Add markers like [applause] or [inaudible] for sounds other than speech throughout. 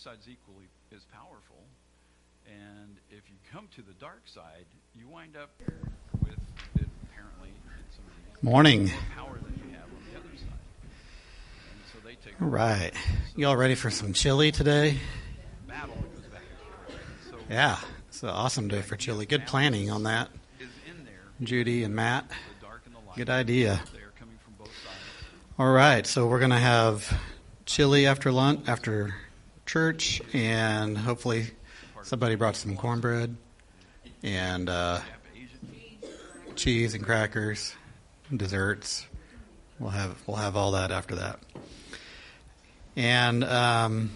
side's equally as powerful. And if you come to the dark side, you wind up with it apparently Morning. more power than you have on the other side. And so they take All right. You all ready for some chili today? battle goes back. So Yeah. It's an awesome day for chili. Good planning on that, is in there Judy and Matt. the dark and the light. Good idea. They are coming from both sides. All right. So we're going to have chili after lunch, after church, and hopefully somebody brought some cornbread and uh, cheese and crackers, desserts. We'll have we'll have all that after that. And um,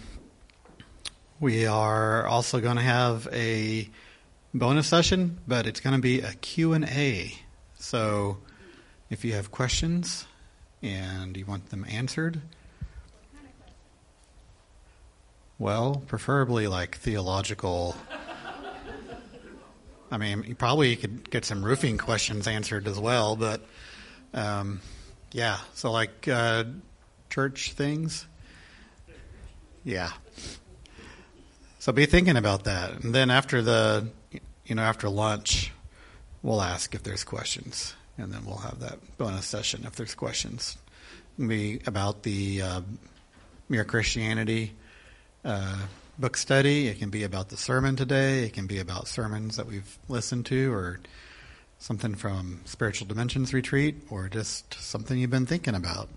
we are also going to have a bonus session, but it's going to be a Q&A. So if you have questions and you want them answered, well, preferably like theological I mean, you probably could get some roofing questions answered as well, but um, yeah. So like uh, church things, yeah. So be thinking about that, and then after the, you know, after lunch, we'll ask if there's questions, and then we'll have that bonus session if there's questions. It'll be about the uh, mere Christianity uh, book study. It can be about the sermon today. It can be about sermons that we've listened to, or something from Spiritual Dimensions Retreat, or just something you've been thinking about.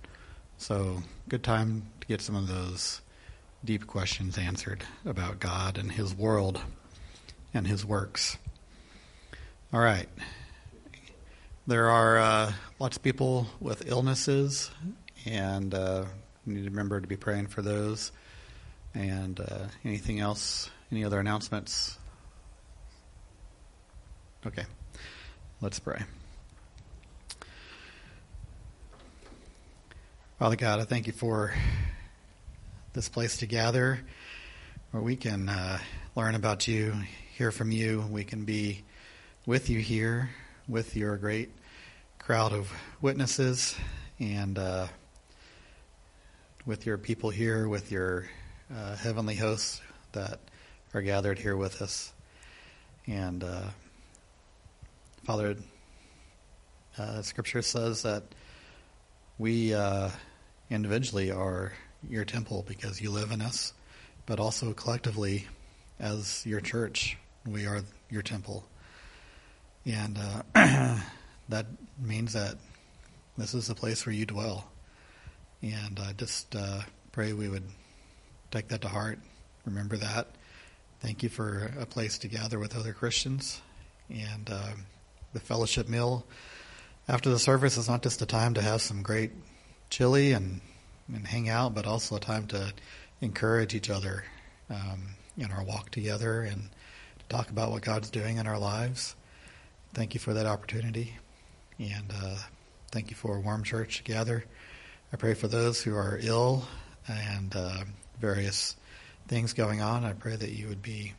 So, good time to get some of those deep questions answered about God and His world and His works. All right. There are uh, lots of people with illnesses, and uh, we need to remember to be praying for those. And uh, anything else? Any other announcements? Okay, let's pray. Father God, I thank you for this place to gather where we can uh, learn about you, hear from you. We can be with you here, with your great crowd of witnesses, and uh, with your people here, with your uh, heavenly hosts that are gathered here with us. And uh, Father, uh, Scripture says that we uh, individually are your temple because you live in us, but also collectively as your church, we are your temple. And uh, [clears throat] that means that this is the place where you dwell. And I just uh, pray we would take that to heart. Remember that. Thank you for a place to gather with other Christians. And uh, the fellowship meal after the service is not just a time to have some great chili and, and hang out, but also a time to encourage each other um, in our walk together and to talk about what God's doing in our lives. Thank you for that opportunity. And uh, thank you for a warm church to gather. I pray for those who are ill and uh, various things going on. I pray that you would be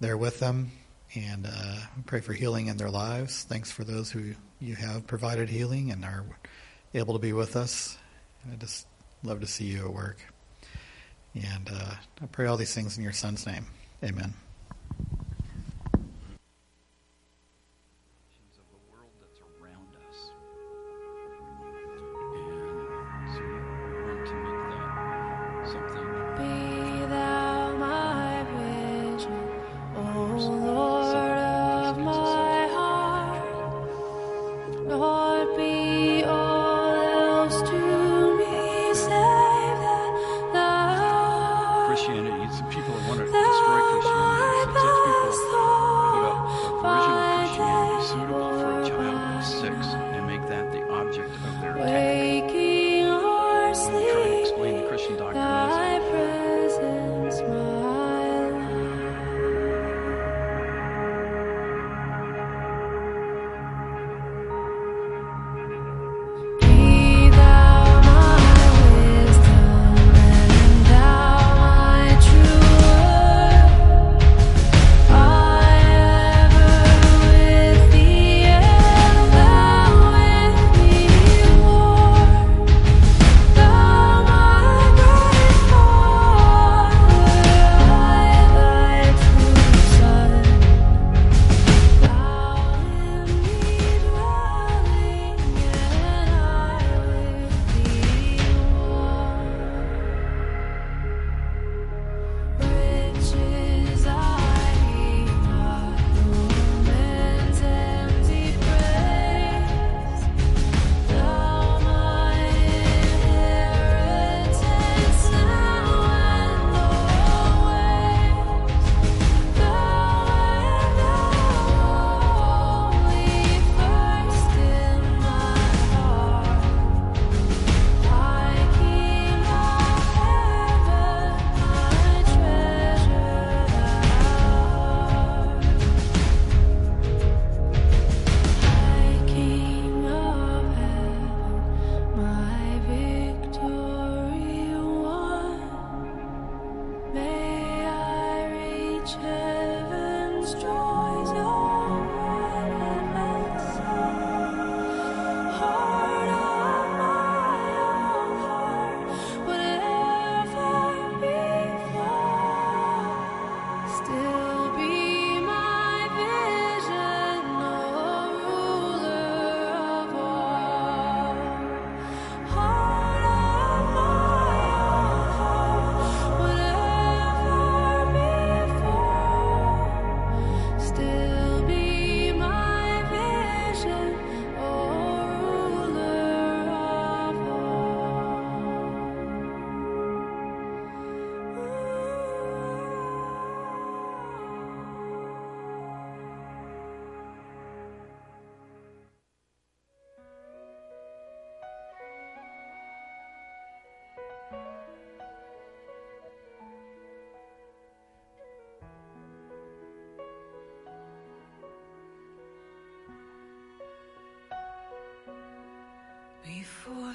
there with them and uh, pray for healing in their lives. Thanks for those who you have provided healing and are able to be with us. I just love to see you at work. And uh, I pray all these things in your son's name. Amen.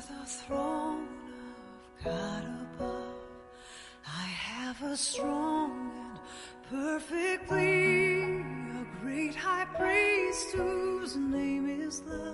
the throne of God above, I have a strong and perfectly a great high priest whose name is love.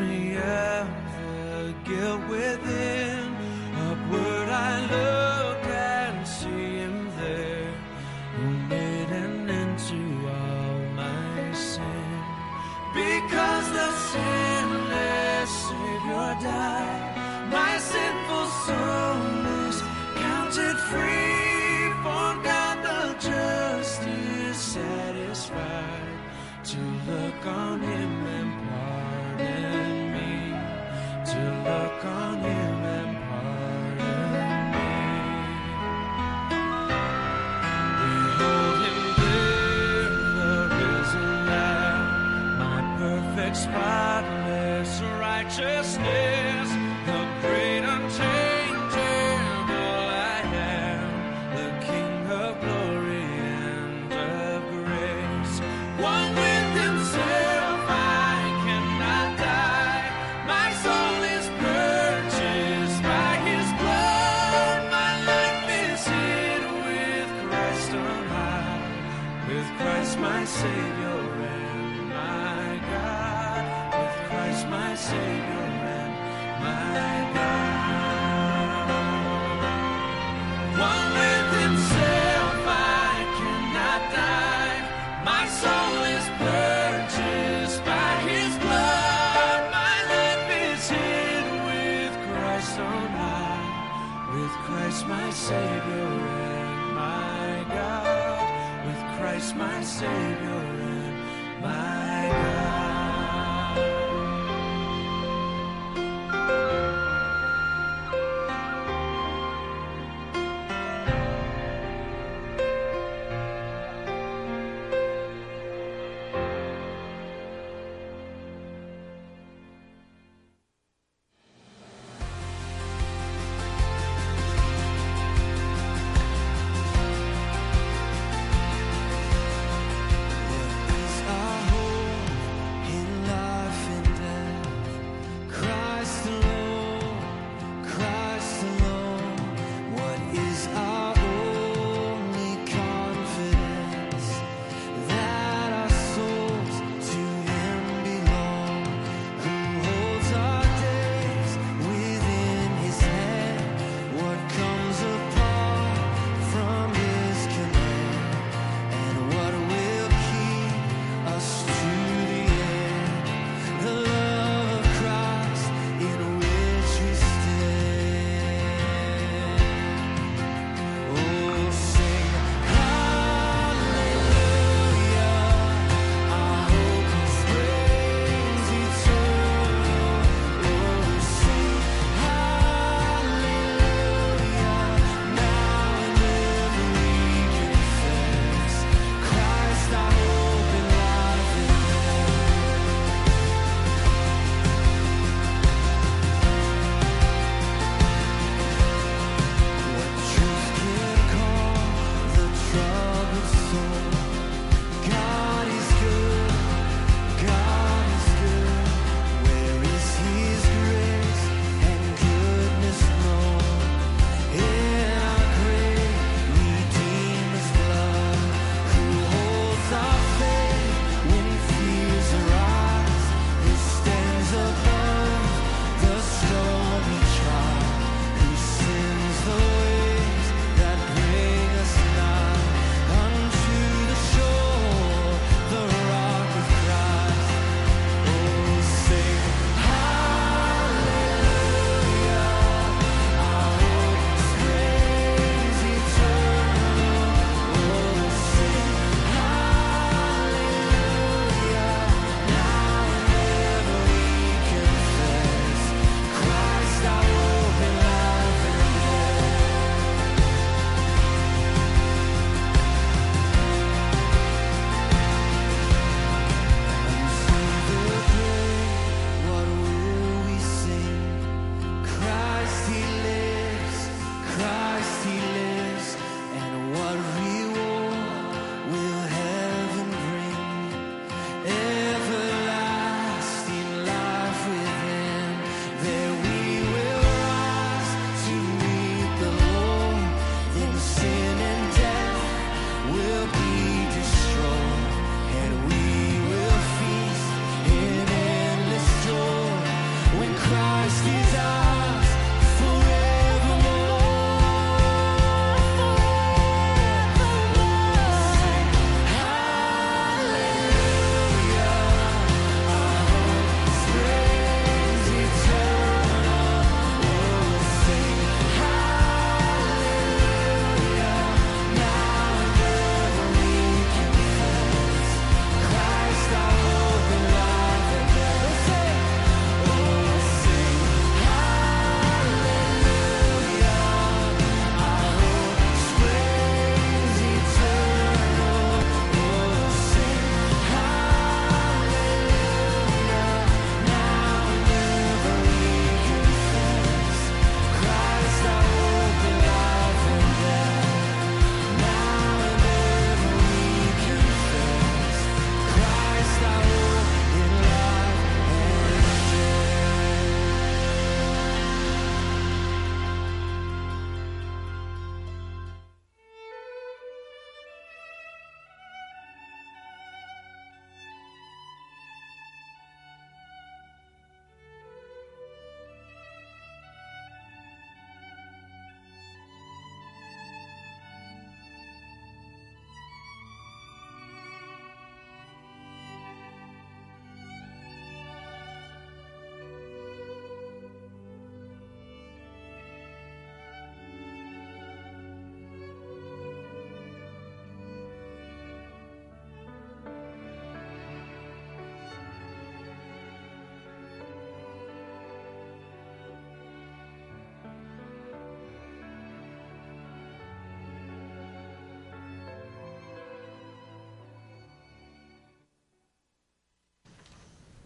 me. With Christ my Savior and my God, with Christ my Savior and my God.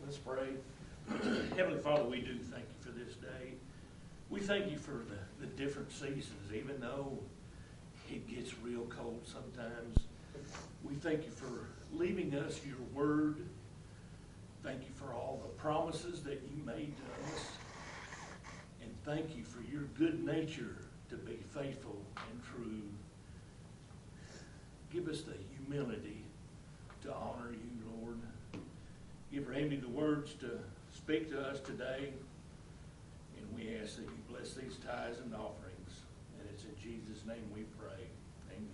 Let's pray. [clears throat] Heavenly Father, we do thank you for this day. We thank you for the, the different seasons, even though it gets real cold sometimes. We thank you for leaving us your word. Thank you for all the promises that you made to us. And thank you for your good nature to be faithful and true. Give us the humility to honor. Give Randy the words to speak to us today. And we ask that you bless these tithes and offerings. And it's in Jesus' name we pray. Amen.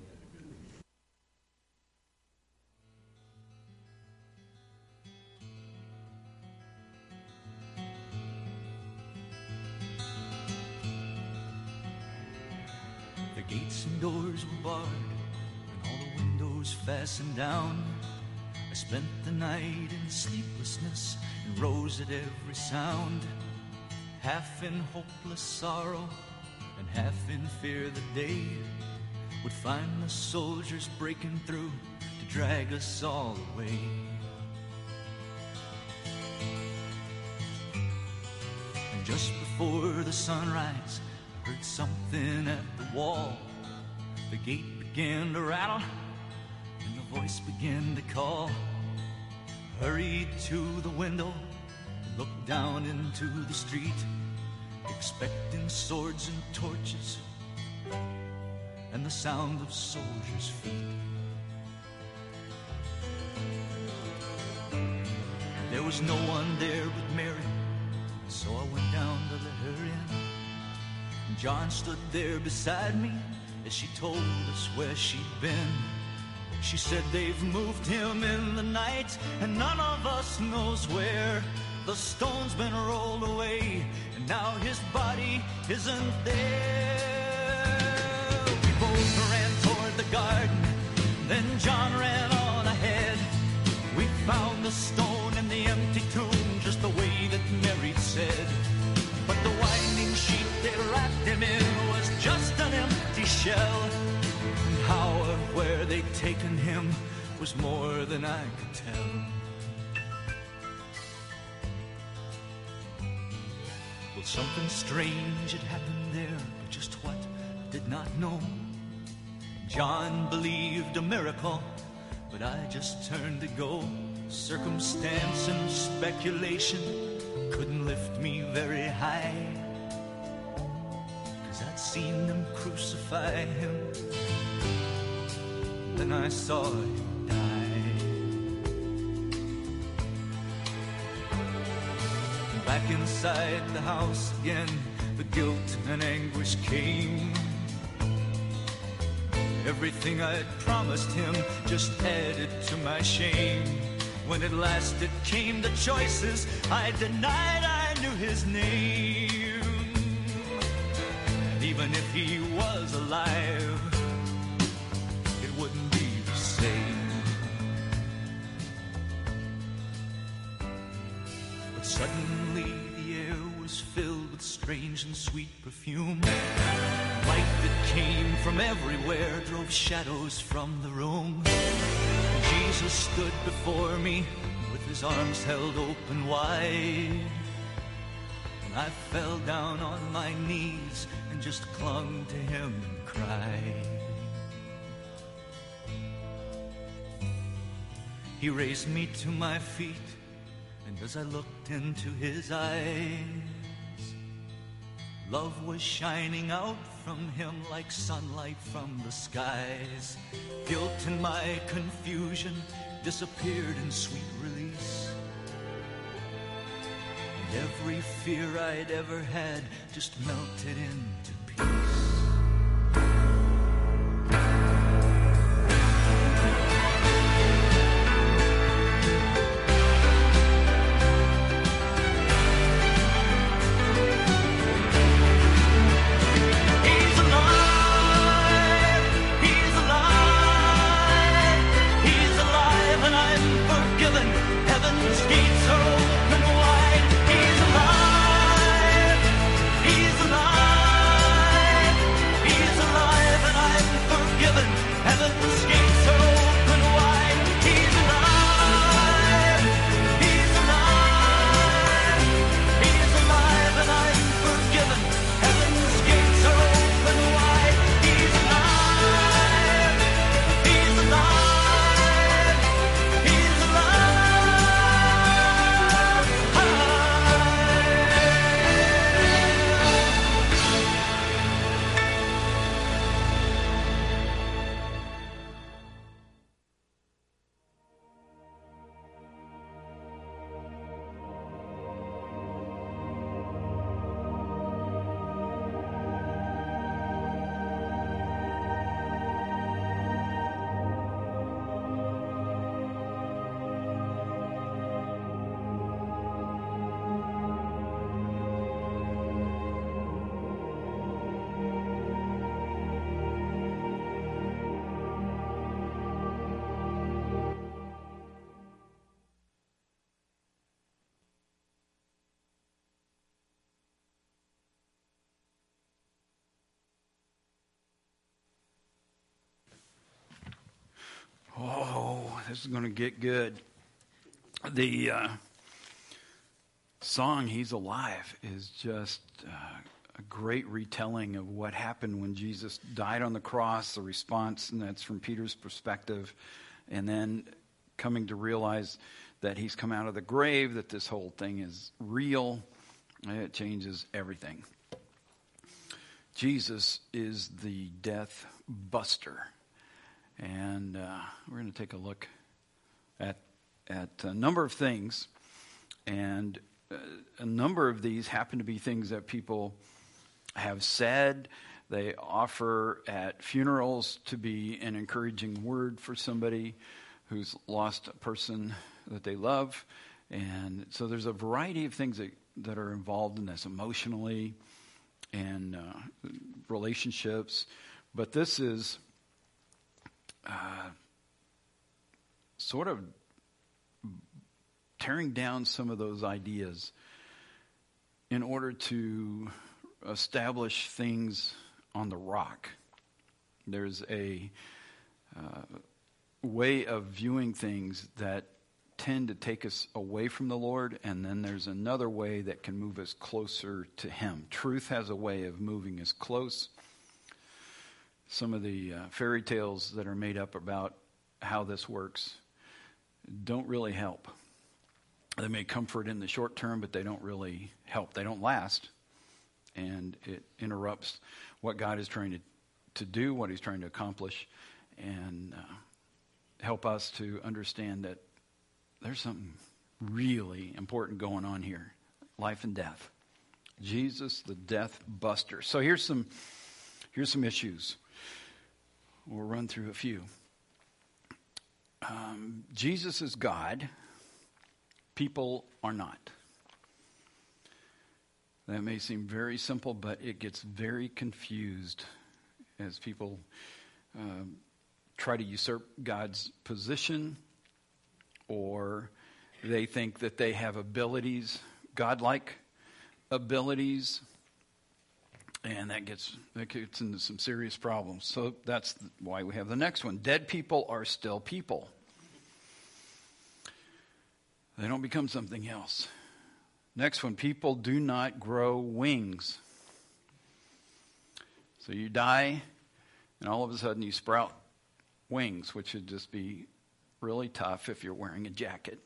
The gates and doors were barred, and all the windows fastened down. I spent the night in sleeplessness and rose at every sound, half in hopeless sorrow and half in fear the day would find the soldiers breaking through to drag us all away. And just before the sunrise, I heard something at the wall. The gate began to rattle, voice began to call. Hurried to the window, and looked down into the street, expecting swords and torches, and the sound of soldiers' feet. There was no one there but Mary, so I went down to let her in. John stood there beside me as she told us where she'd been. She said they've moved him in the night, and none of us knows where. The stone's been rolled away, and now his body isn't there. We both ran toward the garden, then John ran on ahead. We found the stone in the empty tomb, just the way that Mary said. But the winding sheet they wrapped him in was just an empty shell. Where they'd taken him was more than I could tell. Well, something strange had happened there, but just what I did not know. John believed a miracle, but I just turned to go. Circumstance and speculation couldn't lift me very high. Cause I'd seen them crucify him. Then I saw him die. Back inside the house again, the guilt and anguish came. Everything I'd promised him just added to my shame. When at last it came to choices, I denied I knew his name. And even if he was alive, suddenly the air was filled with strange and sweet perfume. Light that came from everywhere drove shadows from the room. Jesus stood before me with his arms held open wide. And I fell down on my knees and just clung to him and cried. He raised me to my feet, and as I looked into his eyes, love was shining out from him like sunlight from the skies. Guilt and my confusion disappeared in sweet release. And every fear I'd ever had just melted into peace. This is going to get good. The uh, song "He's Alive" is just uh, a great retelling of what happened when Jesus died on the cross. The response, and that's from Peter's perspective, and then coming to realize that he's come out of the grave, that this whole thing is real. It changes everything. Jesus is the death buster. And uh, we're going to take a look at, at a number of things. And uh, a number of these happen to be things that people have said. They offer at funerals to be an encouraging word for somebody who's lost a person that they love. And so there's a variety of things that, that are involved in this emotionally and uh, relationships. But this is uh, sort of tearing down some of those ideas in order to establish things on the rock. There's a uh, way of viewing things that tend to take us away from the Lord, and then there's another way that can move us closer to Him. Truth has a way of moving us close. Some of the uh, fairy tales that are made up about how this works don't really help. They may comfort in the short term, but they don't really help. They don't last, and it interrupts what God is trying to, to do, what He's trying to accomplish, and uh, help us to understand that there's something really important going on here life and death. Jesus, the death buster. So here's some, here's some issues. We'll run through a few. Um, Jesus is God, people are not. That may seem very simple, but it gets very confused as people um, try to usurp God's position or they think that they have abilities, godlike abilities, and that gets that gets into some serious problems. So that's why we have the next one. Dead people are still people. They don't become something else. Next one, people do not grow wings. So you die, and all of a sudden you sprout wings, which would just be really tough if you're wearing a jacket.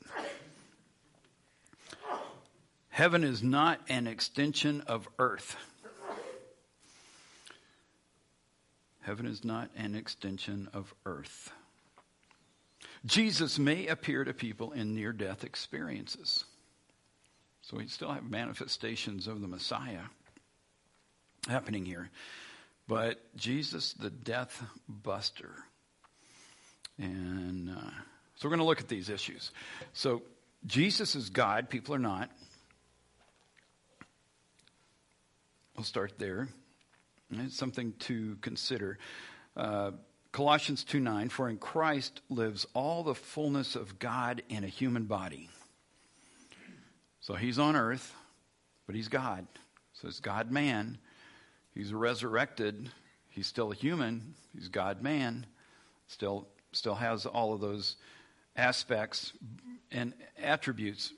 Heaven is not an extension of earth. Heaven is not an extension of earth. Jesus may appear to people in near death experiences. So we still have manifestations of the Messiah happening here. But Jesus, the death buster, and uh, so we're going to look at these issues. So Jesus is God, people are not. We'll start there. It's something to consider. Uh, Colossians 2 9, for in Christ lives all the fullness of God in a human body. So he's on earth, but he's God. So it's God man. He's resurrected. He's still a human. He's God man. Still still has all of those aspects and attributes.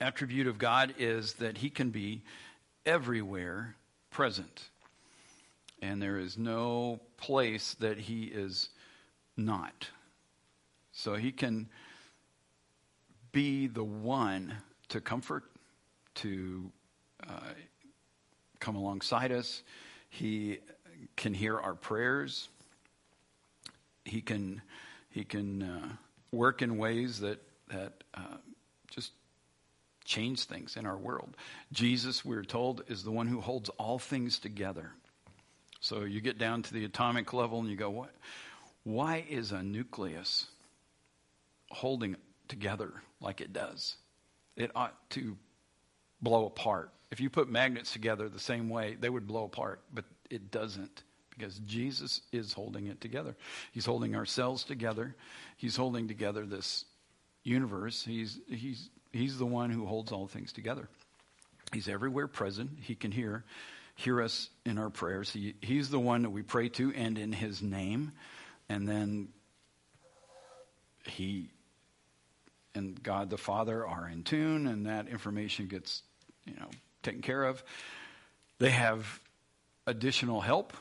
Attribute of God is that he can be everywhere present. And there is no place that he is not. So he can be the one to comfort, to uh, come alongside us. He can hear our prayers he can he can uh, work in ways that that uh, change things in our world. Jesus, we're told, is the one who holds all things together. So you get down to the atomic level and you go, what? Why is a nucleus holding together like it does? It ought to blow apart. If you put magnets together the same way, they would blow apart, but it doesn't because Jesus is holding it together. He's holding ourselves together. He's holding together this universe. He's, he's, he's the one who holds all things together. He's everywhere present. He can hear, hear us in our prayers. He, he's the one that we pray to and in his name. And then he and God the Father are in tune, and that information gets, you know, taken care of. They have additional help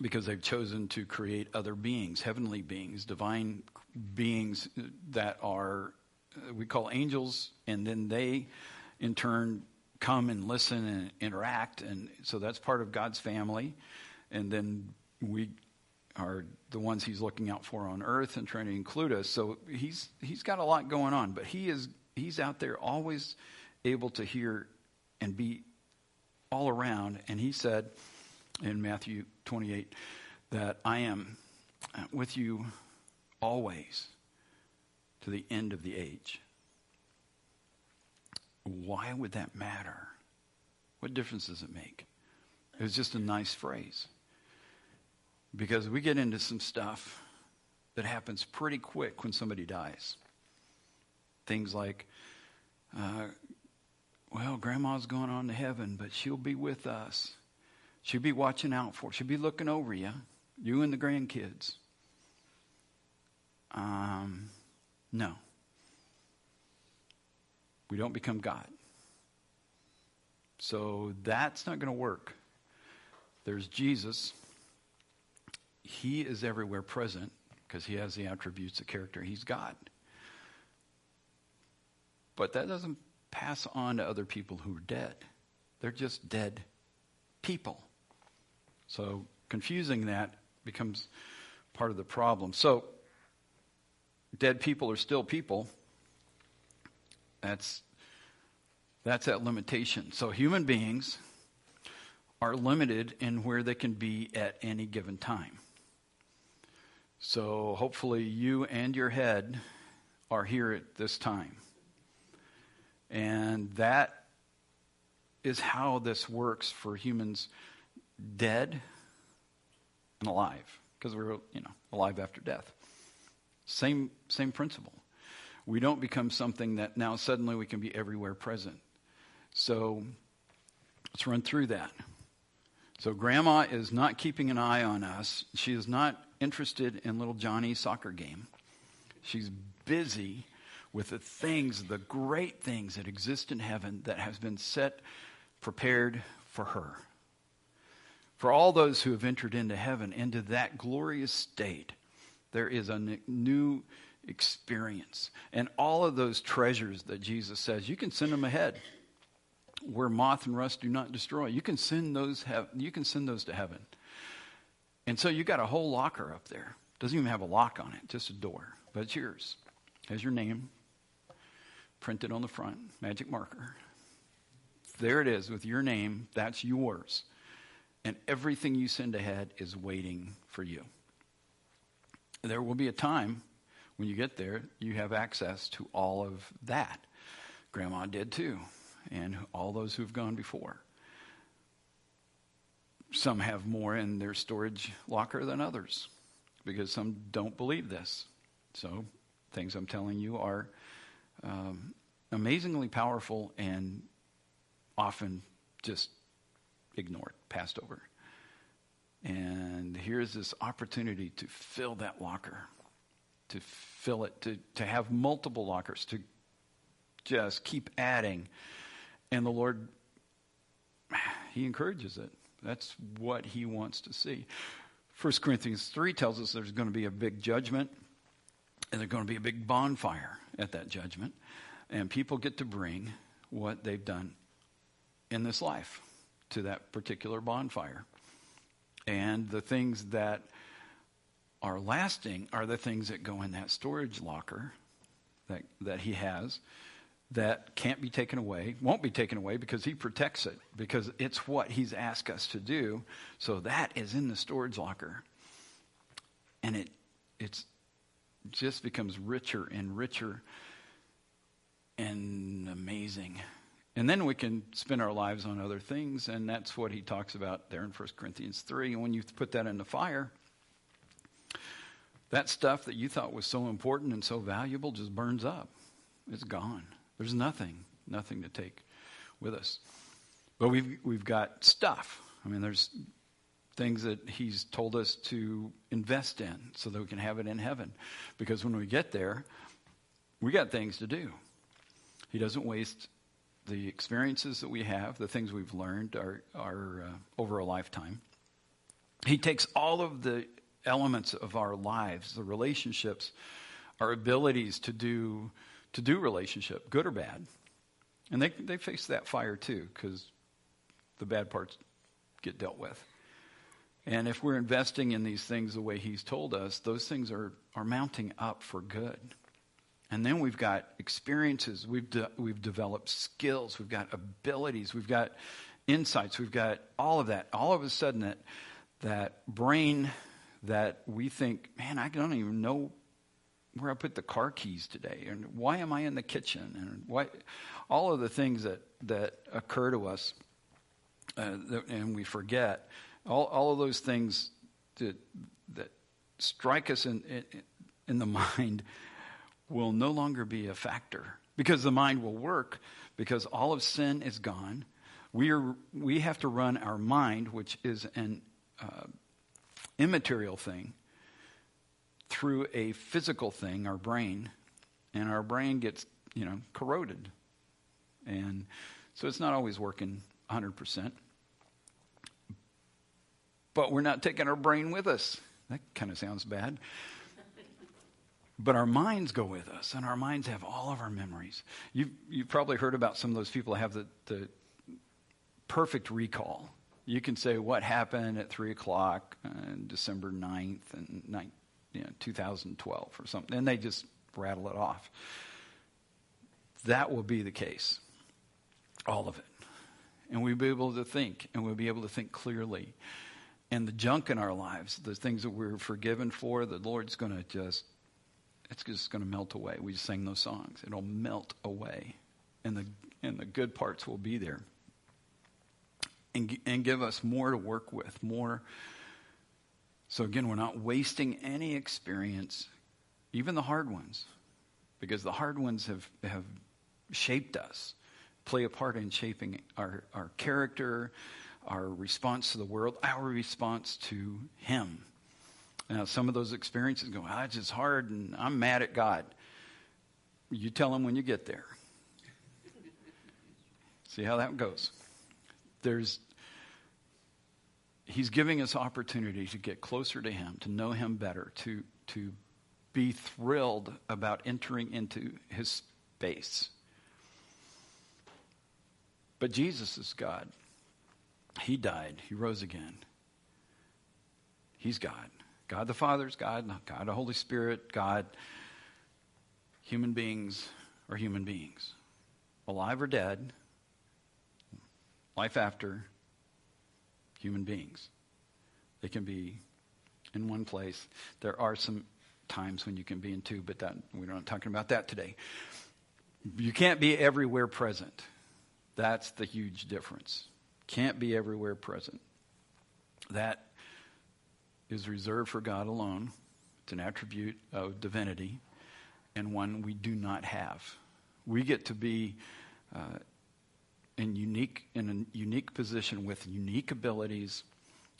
because they've chosen to create other beings, heavenly beings, divine beings that are Uh, we call angels, and then they, in turn, come and listen and interact, and so that's part of God's family. And then we are the ones He's looking out for on earth and trying to include us. So He's He's got a lot going on, but He is He's out there always able to hear and be all around. And He said in Matthew 28 that I am with you always to the end of the age. Why would that matter? What difference does it make? It was just a nice phrase. Because we get into some stuff that happens pretty quick when somebody dies. Things like, uh, well, grandma's going on to heaven, but she'll be with us. She'll be watching out for. She'll be looking over you, you and the grandkids. Um, no. We don't become God. So that's not going to work. There's Jesus. He is everywhere present because he has the attributes of character. He's God. But that doesn't pass on to other people who are dead. They're just dead people. So confusing that becomes part of the problem. So dead people are still people. That's that's that limitation. So human beings are limited in where they can be at any given time. So hopefully you and your head are here at this time. And that is how this works for humans dead and alive because we're you know alive after death. Same same principle. We don't become something that now suddenly we can be everywhere present. So let's run through that. So grandma is not keeping an eye on us. She is not interested in little Johnny's soccer game. She's busy with the things, the great things that exist in heaven that has been set prepared for her. For all those who have entered into heaven, into that glorious state, there is a new experience. And all of those treasures that Jesus says, you can send them ahead where moth and rust do not destroy. You can send those, you can send those to heaven. And so you got a whole locker up there. Doesn't even have a lock on it, just a door. But it's yours. Has your name printed on the front, magic marker. There it is with your name. That's yours and everything you send ahead is waiting for you. There will be a time when you get there, you have access to all of that. Grandma did too, and all those who've gone before. Some have more in their storage locker than others because some don't believe this. So, things I'm telling you are um, amazingly powerful and often just ignored, passed over. And here's this opportunity to fill that locker, to fill it, to, to have multiple lockers, to just keep adding. And the Lord, [sighs] He encourages it. That's what He wants to see. 1 Corinthians 3 tells us there's going to be a big judgment, and there's going to be a big bonfire at that judgment. And people get to bring what they've done in this life to that particular bonfire. And the things that are lasting are the things that go in that storage locker that, that he has that can't be taken away, won't be taken away because he protects it, because it's what he's asked us to do. So that is in the storage locker. And it it's just becomes richer and richer and amazing and then we can spend our lives on other things, and that's what he talks about there in 1 Corinthians 3. And when you put that in the fire, that stuff that you thought was so important and so valuable just burns up. It's gone. There's nothing, nothing to take with us. But we've, we've got stuff. I mean, there's things that He's told us to invest in so that we can have it in heaven. Because when we get there, we got things to do. He doesn't waste the experiences that we have, the things we've learned are, are uh, over a lifetime. He takes all of the elements of our lives, the relationships, our abilities to do to do relationship, good or bad, and they they face that fire too because the bad parts get dealt with. And if we're investing in these things the way He's told us, those things are are mounting up for good. And then we've got experiences, we've, de- we've developed skills, we've got abilities, we've got insights, we've got all of that. All of a sudden, that, that brain that we think, man, I don't even know where I put the car keys today, and why am I in the kitchen, and why, all of the things that, that occur to us uh, and we forget, all, all of those things that, that strike us in, in, in the [laughs] mind will no longer be a factor because the mind will work because all of sin is gone. We, are, we have to run our mind, which is an uh, immaterial thing, through a physical thing, our brain, and our brain gets, you know, corroded. And so it's not always working 100%. But we're not taking our brain with us. That kind of sounds bad. But our minds go with us, and our minds have all of our memories. You've, you've probably heard about some of those people that have the, the perfect recall. You can say what happened at 3 o'clock on December 9th and 9, you know, 2012 or something, and they just rattle it off. That will be the case. All of it. And we'll be able to think, and we'll be able to think clearly. And the junk in our lives, the things that we're forgiven for, the Lord's going to just it's just going to melt away. We just sang those songs. It'll melt away, and the and the good parts will be there, and and give us more to work with, more. So again, we're not wasting any experience, even the hard ones, because the hard ones have have shaped us, play a part in shaping our our character, our response to the world, our response to Him. Now, some of those experiences go, ah, it's just hard and I'm mad at God. You tell him when you get there. See how that goes. There's, he's giving us opportunity to get closer to him, to know him better, to, to be thrilled about entering into his space. But Jesus is God. He died, he rose again. He's God. God the Father is God, God the Holy Spirit, God. Human beings are human beings, alive or dead, life after, human beings. They can be in one place. There are some times when you can be in two, but that, we're not talking about that today. You can't be everywhere present. That's the huge difference. Can't be everywhere present. That is reserved for God alone. It's an attribute of divinity and one we do not have. We get to be uh, in unique in a unique position with unique abilities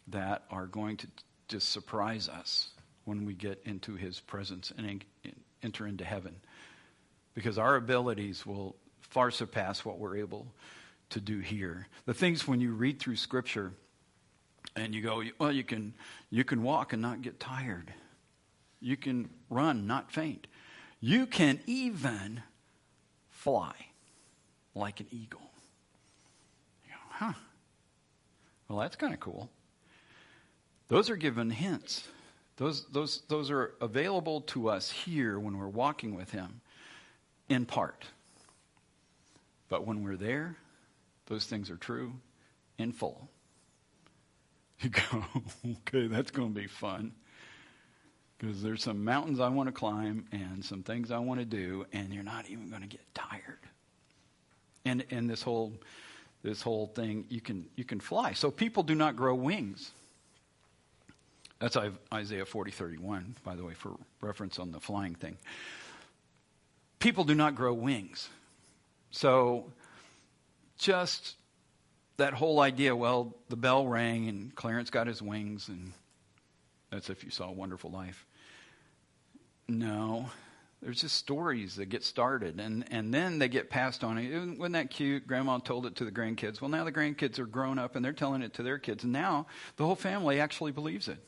that are going to just surprise us when we get into His presence and enter into heaven, because our abilities will far surpass what we're able to do here. The things when you read through Scripture and you go, well, you can, you can walk and not get tired. You can run, not faint. You can even fly like an eagle. You go, huh. Well, that's kind of cool. Those are given hints. Those, those, those are available to us here when we're walking with Him in part. But when we're there, those things are true in full. You [laughs] go, okay, that's going to be fun. Because there's some mountains I want to climb and some things I want to do, and you're not even going to get tired. And and this whole this whole thing, you can you can fly. So people do not grow wings. That's Isaiah 40, 31, by the way, for reference on the flying thing. People do not grow wings. So just that whole idea, well, the bell rang and Clarence got his wings, and that's if you saw a wonderful life. No, there's just stories that get started, and, and then they get passed on. Wasn't that cute? Grandma told it to the grandkids. Well, now the grandkids are grown up, and they're telling it to their kids, and now the whole family actually believes it.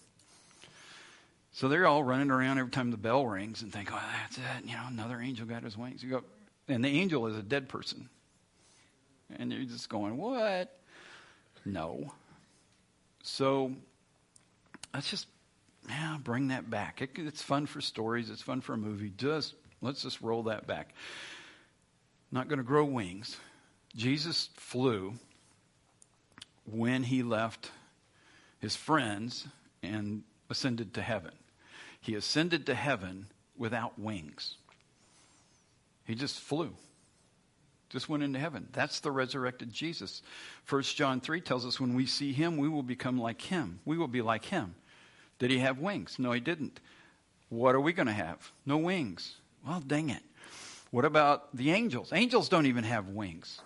So they're all running around every time the bell rings and think, oh, that's it. You know, another angel got his wings. You go, and the angel is a dead person. And you're just going, what? No. So let's just yeah, bring that back. It, it's fun for stories. It's fun for a movie. Just let's just roll that back. Not going to grow wings. Jesus flew when he left his friends and ascended to heaven. He ascended to heaven without wings. He just flew just went into heaven. That's the resurrected Jesus. First John 3 tells us when we see him, we will become like him. We will be like him. Did he have wings? No, he didn't. What are we going to have? No wings. Well, dang it. What about the angels? Angels don't even have wings.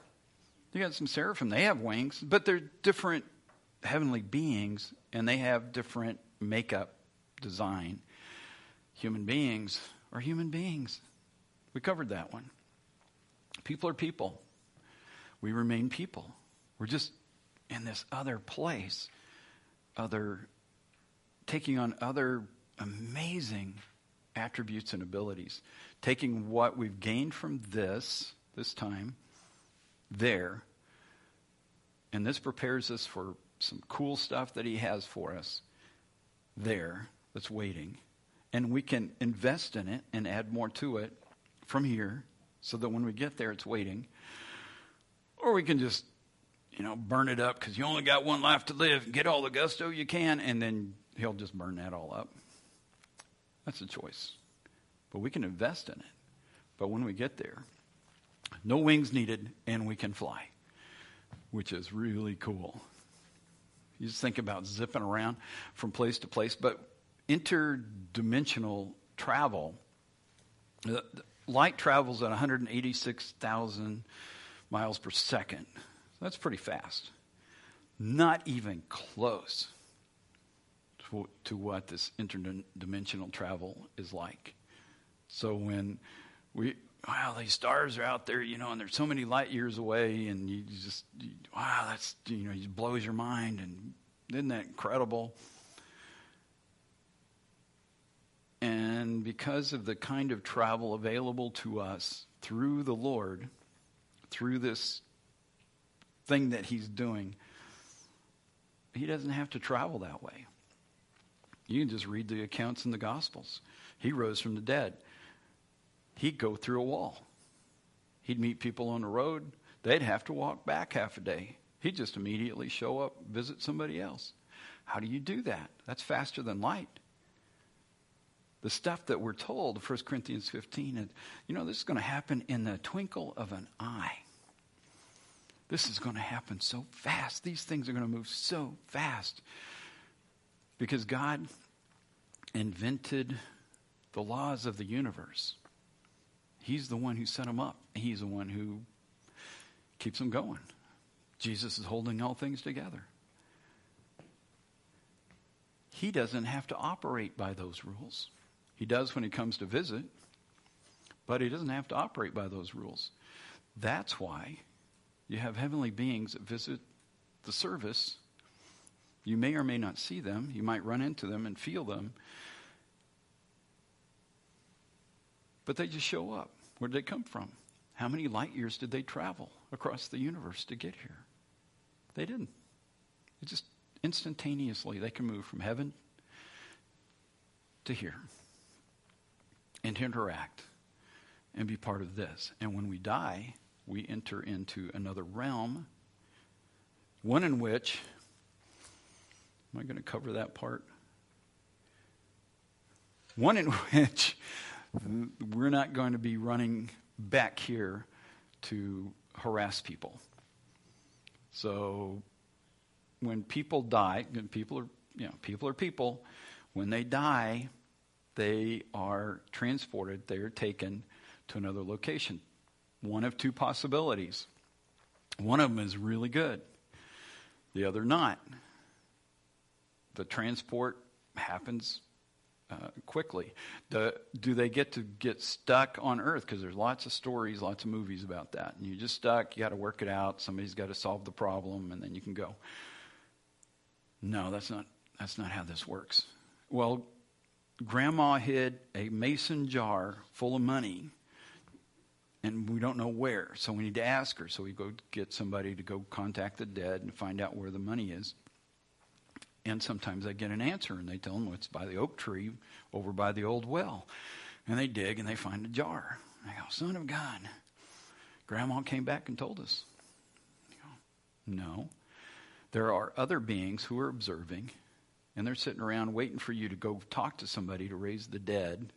You got some seraphim, they have wings, but they're different heavenly beings and they have different makeup design. Human beings are human beings. We covered that one. People are people. We remain people. We're just in this other place, other taking on other amazing attributes and abilities, taking what we've gained from this this time there, and this prepares us for some cool stuff that he has for us there that's waiting, and we can invest in it and add more to it from here so that when we get there, it's waiting. Or we can just, you know, burn it up because you only got one life to live. Get all the gusto you can, and then he'll just burn that all up. That's a choice. But we can invest in it. But when we get there, no wings needed, and we can fly, which is really cool. You just think about zipping around from place to place, but interdimensional travel, uh, light travels at 186,000 miles per second. That's pretty fast. Not even close to, to what this interdimensional travel is like. So when we, wow, these stars are out there, you know, and they're so many light years away, and you just, you, wow, that's, you know, it blows your mind, and isn't that incredible? And because of the kind of travel available to us through the Lord, through this thing that He's doing, He doesn't have to travel that way. You can just read the accounts in the Gospels. He rose from the dead. He'd go through a wall. He'd meet people on the road. They'd have to walk back half a day. He'd just immediately show up, visit somebody else. How do you do that? That's faster than light the stuff that we're told, 1 Corinthians 15, and, you know, this is going to happen in the twinkle of an eye. This is going to happen so fast. These things are going to move so fast. Because God invented the laws of the universe. He's the one who set them up. He's the one who keeps them going. Jesus is holding all things together. He doesn't have to operate by those rules. He does when he comes to visit, but he doesn't have to operate by those rules. That's why you have heavenly beings that visit the service. You may or may not see them, you might run into them and feel them, but they just show up. Where did they come from? How many light years did they travel across the universe to get here? They didn't. It just instantaneously they can move from heaven to here and interact and be part of this. And when we die, we enter into another realm, one in which, am I going to cover that part? One in [laughs] which we're not going to be running back here to harass people. So when people die, people are, you know, people are people. When they die, they are transported, they are taken to another location. One of two possibilities. One of them is really good. the other not. The transport happens uh, quickly. Do, do they get to get stuck on Earth? Because there's lots of stories, lots of movies about that. And you're just stuck, you got to work it out, somebody's got to solve the problem, and then you can go. No, that's not, that's not how this works. Well, Grandma hid a mason jar full of money, and we don't know where, so we need to ask her. So we go get somebody to go contact the dead and find out where the money is. And sometimes I get an answer, and they tell them it's by the oak tree over by the old well. And they dig and they find a jar. I go, Son of God, Grandma came back and told us. Go, no. There are other beings who are observing, and they're sitting around waiting for you to go talk to somebody to raise the dead.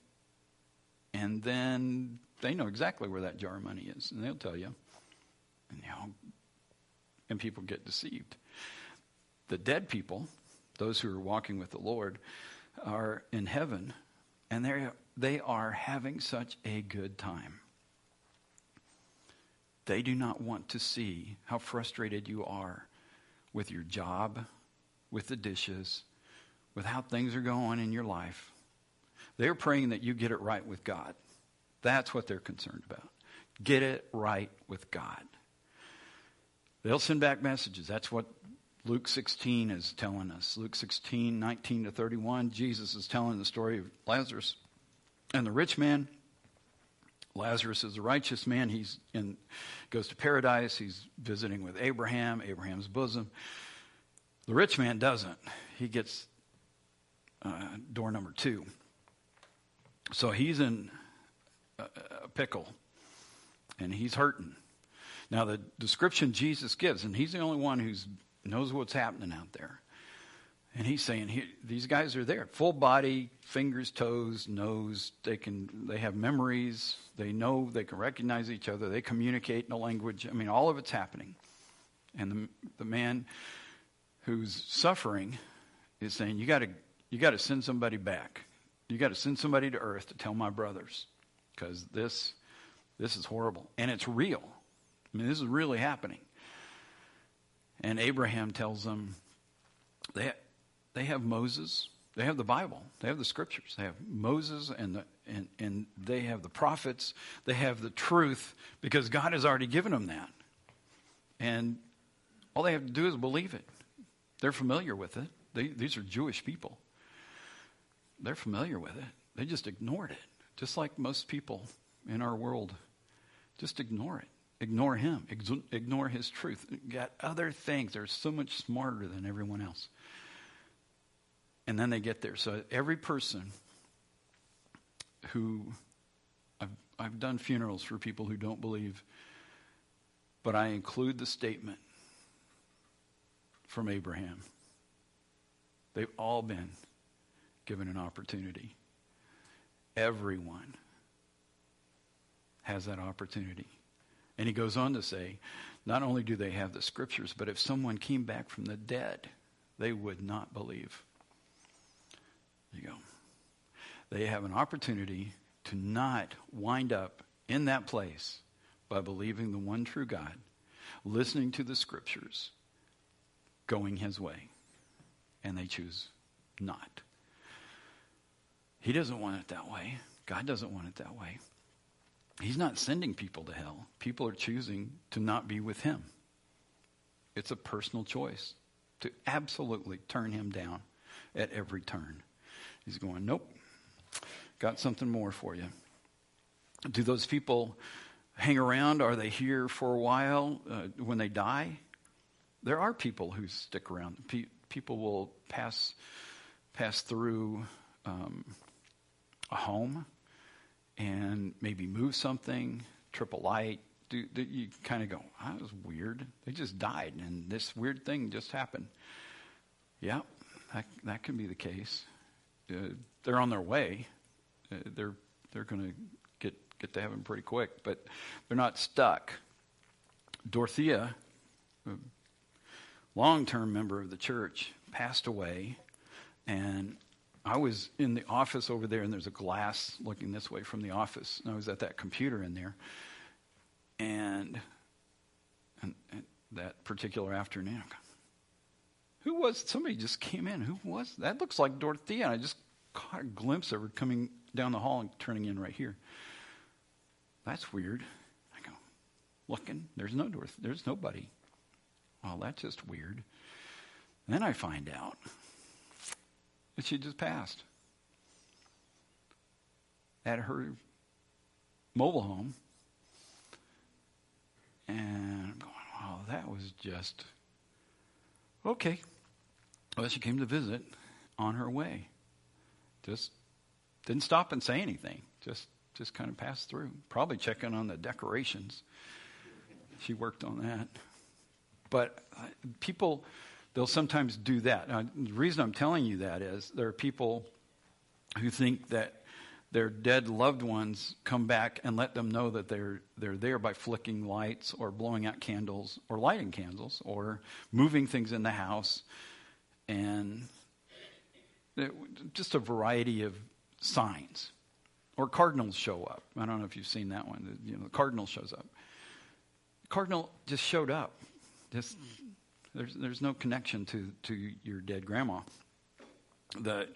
And then they know exactly where that jar of money is, and they'll tell you. And, know, and people get deceived. The dead people those who are walking with the Lord, are in heaven, and they they are having such a good time. They do not want to see how frustrated you are with your job, with the dishes, with how things are going in your life. They're praying that you get it right with God. That's what they're concerned about. Get it right with God. They'll send back messages. That's what Luke 16 is telling us. Luke 16, 19 to 31, Jesus is telling the story of Lazarus and the rich man. Lazarus is a righteous man. He's goes to paradise. He's visiting with Abraham, Abraham's bosom. The rich man doesn't. He gets uh, door number two. So he's in a, pickle and he's hurting. Now, the description Jesus gives, and he's the only one who knows what's happening out there. And he's saying, he, these guys are there, full body, fingers, toes, nose. They can, they have memories. They know, they can recognize each other. They communicate in a language. I mean, all of it's happening. And the, the man who's suffering is saying, you got to, you got to send somebody back. You got to send somebody to earth to tell my brothers, because this, this is horrible, and it's real. I mean, this is really happening. And Abraham tells them they, they have Moses, they have the Bible, they have the scriptures, they have Moses and, the, and, and they have the prophets, they have the truth because God has already given them that. And all they have to do is believe it. They're familiar with it. They, these are Jewish people. They're familiar with it. They just ignored it, just like most people in our world just ignore it ignore him, ignore his truth. Got other things. They're so much smarter than everyone else. And then they get there. So every person who I've, I've done funerals for people who don't believe, but I include the statement from Abraham. They've all been given an opportunity. Everyone has that opportunity. And he goes on to say, not only do they have the scriptures, but if someone came back from the dead, they would not believe. There you go. They have an opportunity to not wind up in that place by believing the one true God, listening to the scriptures, going his way. And they choose not. He doesn't want it that way. God doesn't want it that way. He's not sending people to hell. People are choosing to not be with him. It's a personal choice to absolutely turn him down at every turn. He's going, Nope, got something more for you. Do those people hang around? Are they here for a while uh, when they die? There are people who stick around. Pe- people will pass pass through um, a home and maybe move something, trip a light. Do, do you kind of go, oh, that was weird. They just died, and this weird thing just happened. Yeah, that that can be the case. Uh, they're on their way. Uh, they're they're going to get get to heaven pretty quick, but they're not stuck. Dorothea, a long-term member of the church, passed away, and I was in the office over there, and there's a glass looking this way from the office. And I was at that computer in there. And, and, and that particular afternoon, Who was somebody just came in? Who was that? Looks like Dorothea. And I just caught a glimpse of her coming down the hall and turning in right here. That's weird. I go, looking, there's no Dorothea. there's nobody. Well, that's just weird. Then I find out she just passed at her mobile home. And I'm going, wow, that was just okay. Well, she came to visit on her way. Just didn't stop and say anything. Just just kind of passed through. Probably checking on the decorations. She worked on that. But uh, people, they'll sometimes do that. Now, the reason I'm telling you that is there are people who think that their dead loved ones come back and let them know that they're they're there by flicking lights or blowing out candles or lighting candles or moving things in the house. And just a variety of signs. Or cardinals show up. I don't know if you've seen that one. You know the cardinal shows up. Cardinal just showed up. Just there's there's no connection to to your dead grandma the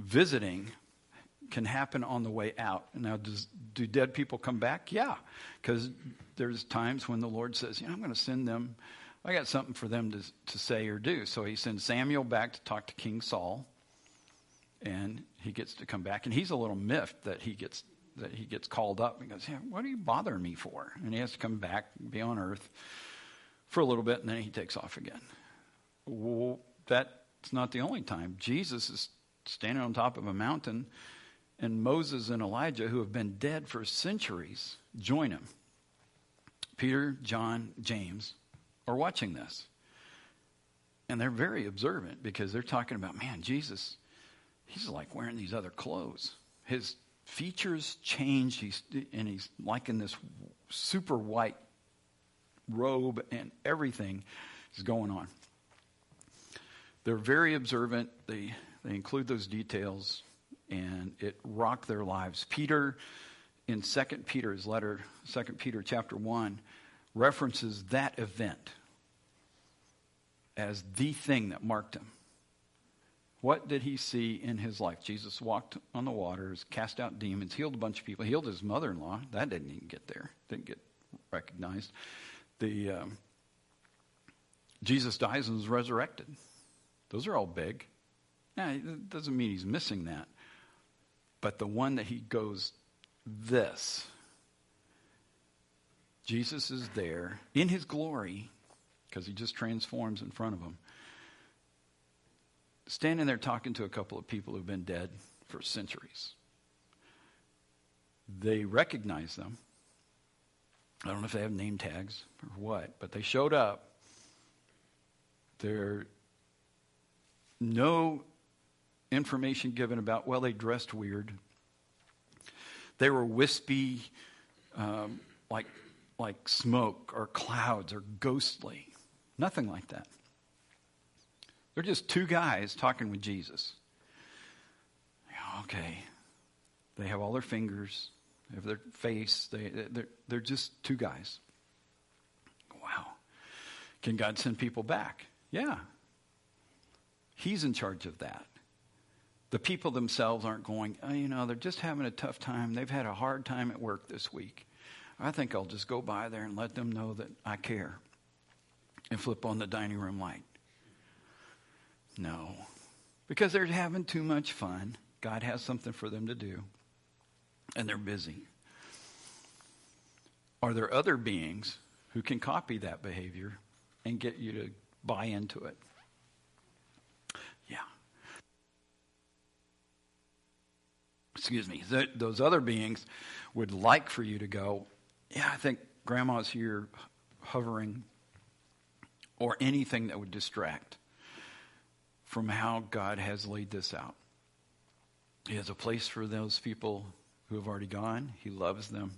visiting can happen on the way out. Now, does, do dead people come back? Yeah, because there's times when the Lord says, "You know, I'm going to send them. I got something for them to to say or do." So He sends Samuel back to talk to King Saul, and he gets to come back, and he's a little miffed that he gets that he gets called up and goes, "Yeah, what are you bothering me for?" And he has to come back, be on Earth for a little bit, and then he takes off again. Well, that's not the only time. Jesus is standing on top of a mountain and Moses and Elijah, who have been dead for centuries, join him. Peter, John, James are watching this. And they're very observant because they're talking about, man, Jesus, he's like wearing these other clothes. His features change, he's, and he's like in this super white robe, and everything is going on. They're very observant. They, they include those details and it rocked their lives. Peter, in 2 Peter's letter, 2 Peter chapter 1, references that event as the thing that marked him. What did he see in his life? Jesus walked on the waters, cast out demons, healed a bunch of people, healed his mother in law. That didn't even get there, didn't get recognized. The um, Jesus dies and is resurrected. Those are all big. It doesn't mean he's missing that. But the one that he goes, this. Jesus is there in his glory, because he just transforms in front of him, standing there talking to a couple of people who've been dead for centuries. They recognize them. I don't know if they have name tags or what, but they showed up. There no information given about, well, they dressed weird. They were wispy, um, like, like smoke or clouds or ghostly. Nothing like that. They're just two guys talking with Jesus. Okay. They have all their fingers, have their face. They, they're, they're just two guys. Wow. Can God send people back? Yeah. He's in charge of that the people themselves aren't going, oh, you know, they're just having a tough time. They've had a hard time at work this week. I think I'll just go by there and let them know that I care and flip on the dining room light. No, because they're having too much fun. God has something for them to do, and they're busy. Are there other beings who can copy that behavior and get you to buy into it? Yeah. Excuse me, th- those other beings would like for you to go, yeah, I think grandma's here hovering, or anything that would distract from how God has laid this out. He has a place for those people who have already gone. He loves them.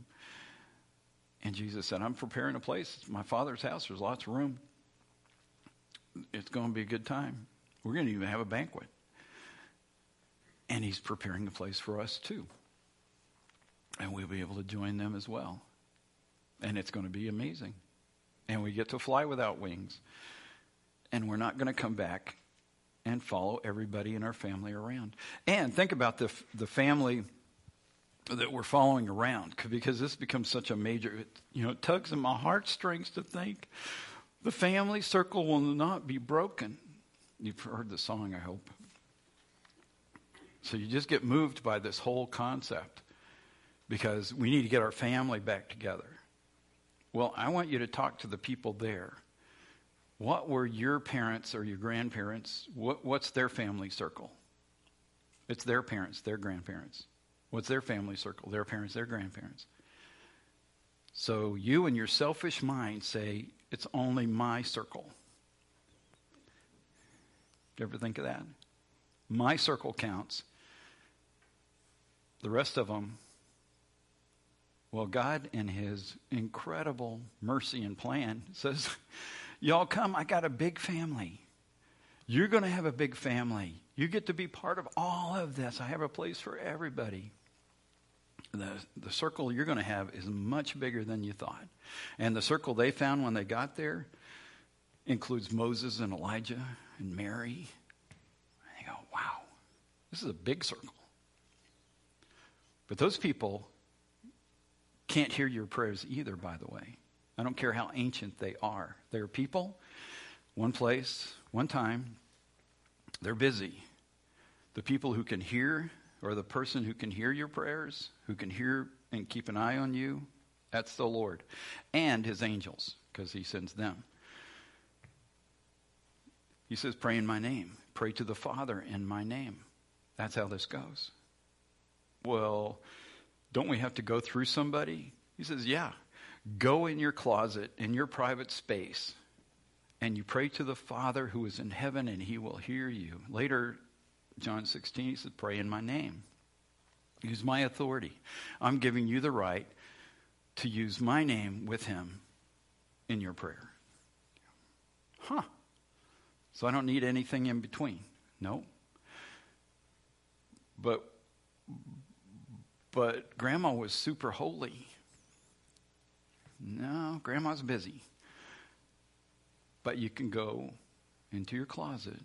And Jesus said, I'm preparing a place. It's my father's house. There's lots of room. It's going to be a good time. We're going to even have a banquet. And he's preparing a place for us too. And we'll be able to join them as well. And it's going to be amazing. And we get to fly without wings. and we're not going to come back and follow everybody in our family around. And think about the the family that we're following around because this becomes such a major you know it tugs at my heartstrings to think the family circle will not be broken. You've heard the song i hope. So you just get moved by this whole concept because we need to get our family back together. Well i want you to talk to the people there. What were your parents or your grandparents what, what's their family circle? It's their parents their grandparents What's their family circle? Their parents, their grandparents. So you and your selfish mind say, it's only my circle. You ever think of that? My circle counts. The rest of them, well, God, in His incredible mercy and plan, [laughs] says, Y'all come, I got a big family. You're going to have a big family. You get to be part of all of this. I have a place for everybody the, the circle you're going to have is much bigger than you thought. And the circle they found when they got there includes Moses and Elijah and Mary. And you go, wow, this is a big circle. But those people can't hear your prayers either, by the way. I don't care how ancient they are. They're people, one place, one time. They're busy. The people who can hear or the person who can hear your prayers, who can hear and keep an eye on you, that's the Lord. And his angels, because he sends them. He says, Pray in my name. Pray to the Father in my name. That's how this goes. Well, don't we have to go through somebody? He says, Yeah. Go in your closet, in your private space, and you pray to the Father who is in heaven, and he will hear you. Later, John 16, he says, Pray in my name. Use my authority. I'm giving you the right to use my name with him in your prayer. Huh. So I don't need anything in between. No. But but grandma was super holy. No, grandma's busy. But you can go into your closet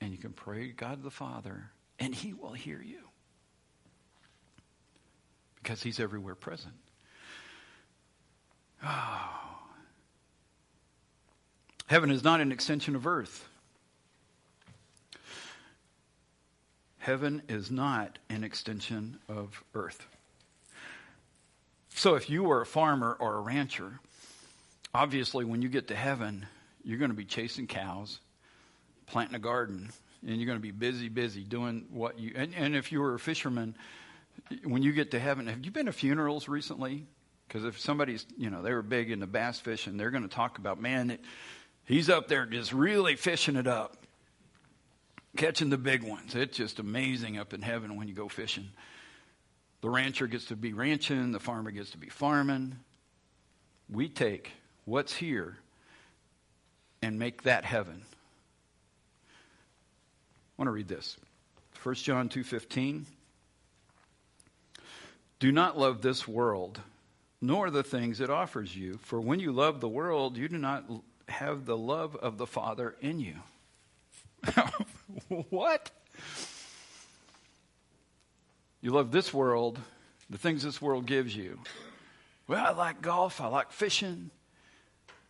and you can pray God the Father, and He will hear you because He's everywhere present. Oh. [sighs] Heaven is not an extension of earth. Heaven is not an extension of earth. So if you were a farmer or a rancher, obviously when you get to heaven, you're going to be chasing cows, planting a garden, and you're going to be busy, busy doing what you. And, and if you were a fisherman, when you get to heaven, have you been to funerals recently? Because if somebody's, you know, they were big into bass fishing, they're going to talk about, man, it, he's up there just really fishing it up, catching the big ones. It's just amazing up in heaven when you go fishing. The rancher gets to be ranching, the farmer gets to be farming. We take what's here and make that heaven. I want to read this. 1 John 2:15 Do not love this world nor the things it offers you for when you love the world you do not have the love of the Father in you. [laughs] what? You love this world, the things this world gives you. Well, I like golf, I like fishing,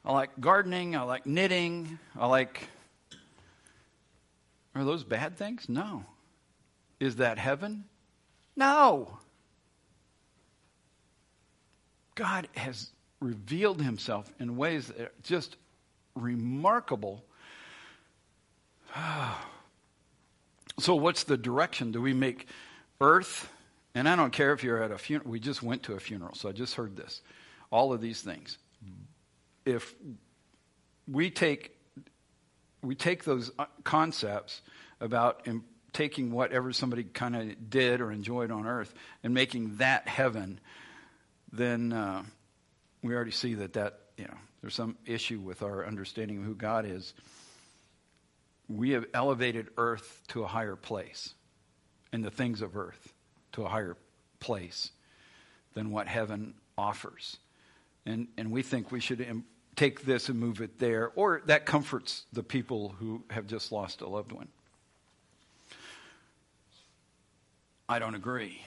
I like gardening, I like knitting, I like are those bad things? No. Is that heaven? No. God has revealed himself in ways that are just remarkable. [sighs] So, what's the direction? Do we make earth? And I don't care if you're at a funeral. We just went to a funeral, so I just heard this. All of these things. If we take we take those uh, concepts about taking whatever somebody kind of did or enjoyed on earth and making that heaven, then uh, we already see that that you know there's some issue with our understanding of who God is. We have elevated earth to a higher place, and the things of earth to a higher place than what heaven offers, and and we think we should take this and move it there, or that comforts the people who have just lost a loved one. I don't agree.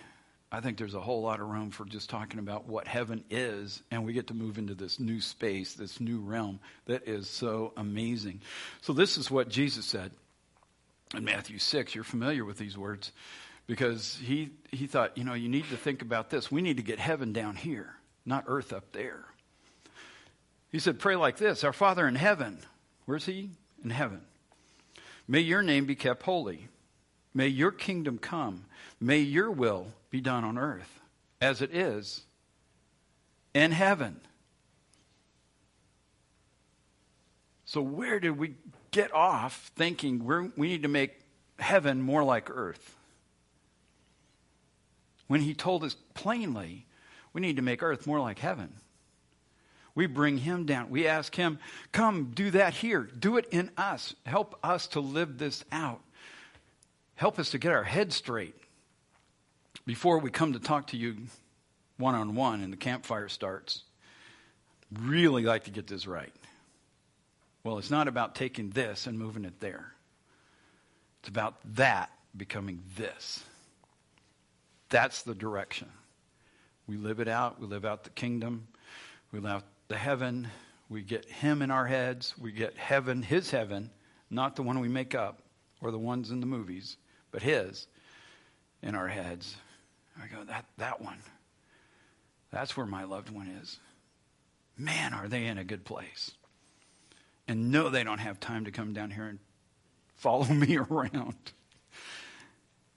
I think there's a whole lot of room for just talking about what heaven is, and we get to move into this new space, this new realm that is so amazing. So, this is what Jesus said in Matthew 6. You're familiar with these words because he, he thought, you know, you need to think about this. We need to get heaven down here, not earth up there. He said, Pray like this Our Father in heaven. Where's he? In heaven. May your name be kept holy. May your kingdom come. May your will be done on earth as it is in heaven. So, where did we get off thinking we need to make heaven more like earth? When he told us plainly, we need to make earth more like heaven. We bring him down. We ask him, come do that here. Do it in us. Help us to live this out. Help us to get our head straight before we come to talk to you one on one and the campfire starts. Really like to get this right. Well, it's not about taking this and moving it there. It's about that becoming this. That's the direction. We live it out. We live out the kingdom. We live out the heaven. We get Him in our heads. We get heaven, His heaven, not the one we make up or the ones in the movies but His in our heads. I go, that, that one. That's where my loved one is. Man, are they in a good place. And no, they don't have time to come down here and follow [laughs] me around.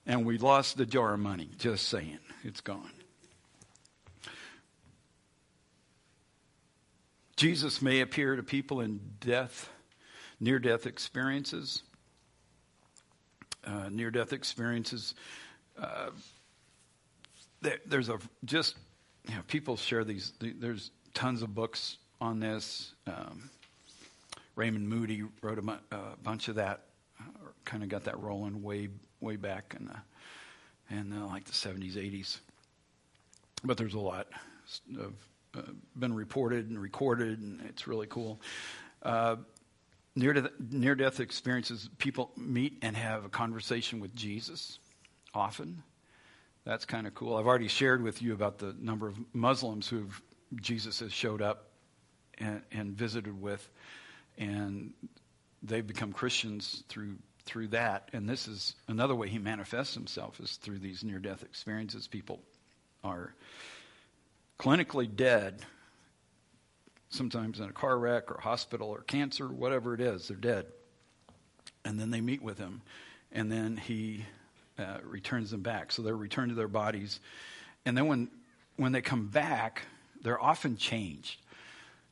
And we lost the jar of money, just saying. It's gone. Jesus may appear to people in death, near death experiences uh, near death experiences. Uh, there, there's a just you know, people share these. There's tons of books on this. Um, Raymond Moody wrote a, bunch of that. Uh, kind of got that rolling way way back in the, in like the 70s, 80s. But there's a lot of uh, been reported and recorded, and it's really cool. Uh, near to near death experiences people meet and have a conversation with jesus often. That's kind of cool. I've already shared with you about the number of muslims who jesus has showed up and, and visited with and they've become christians through through that. And this is another way he manifests himself is through these near death experiences people are clinically dead sometimes in a car wreck or hospital or cancer, whatever it is, they're dead. And then they meet with him, and then he uh, returns them back. So they're returned to their bodies. And then when, when they come back, they're often changed.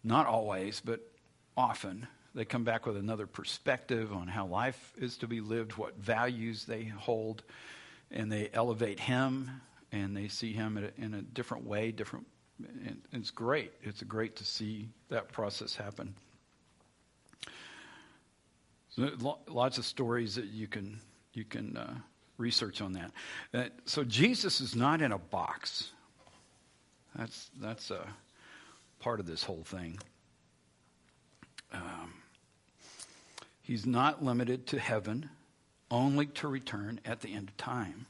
Not always, but often. They come back with another perspective on how life is to be lived, what values they hold, and they elevate him and they see him in a, in a different way, different it's great. It's great to see that process happen. So lots of stories that you can you can uh, research on that. Uh, so Jesus is not in a box. That's that's a part of this whole thing. Um, he's not limited to heaven, only to return at the end of time.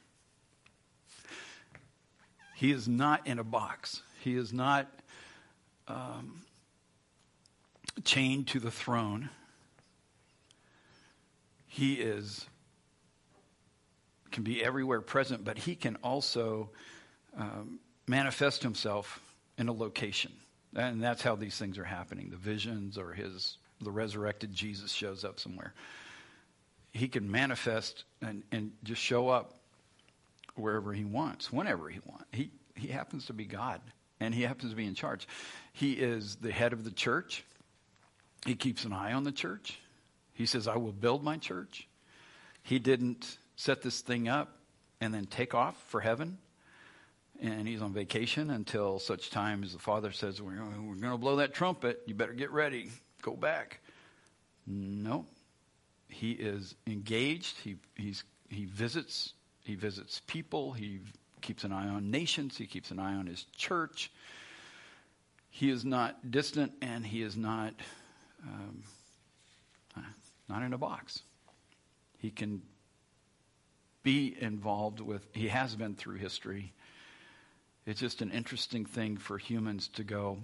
He is not in a box. He is not um, chained to the throne. He is can be everywhere present, but he can also um, manifest himself in a location, and that's how these things are happening. The visions or his the resurrected Jesus shows up somewhere. He can manifest and, and just show up wherever he wants, whenever he wants. He he happens to be God and he happens to be in charge. He is the head of the church. He keeps an eye on the church. He says, I will build my church. He didn't set this thing up and then take off for heaven. And he's on vacation until such time as the Father says, We're, we're going to blow that trumpet. You better get ready. Go back. No. He is engaged. He, he's, he visits. He visits people. He keeps an eye on nations, he keeps an eye on his church. He is not distant and he is not um, not in a box. He can be involved with, he has been through history. It's just an interesting thing for humans to go,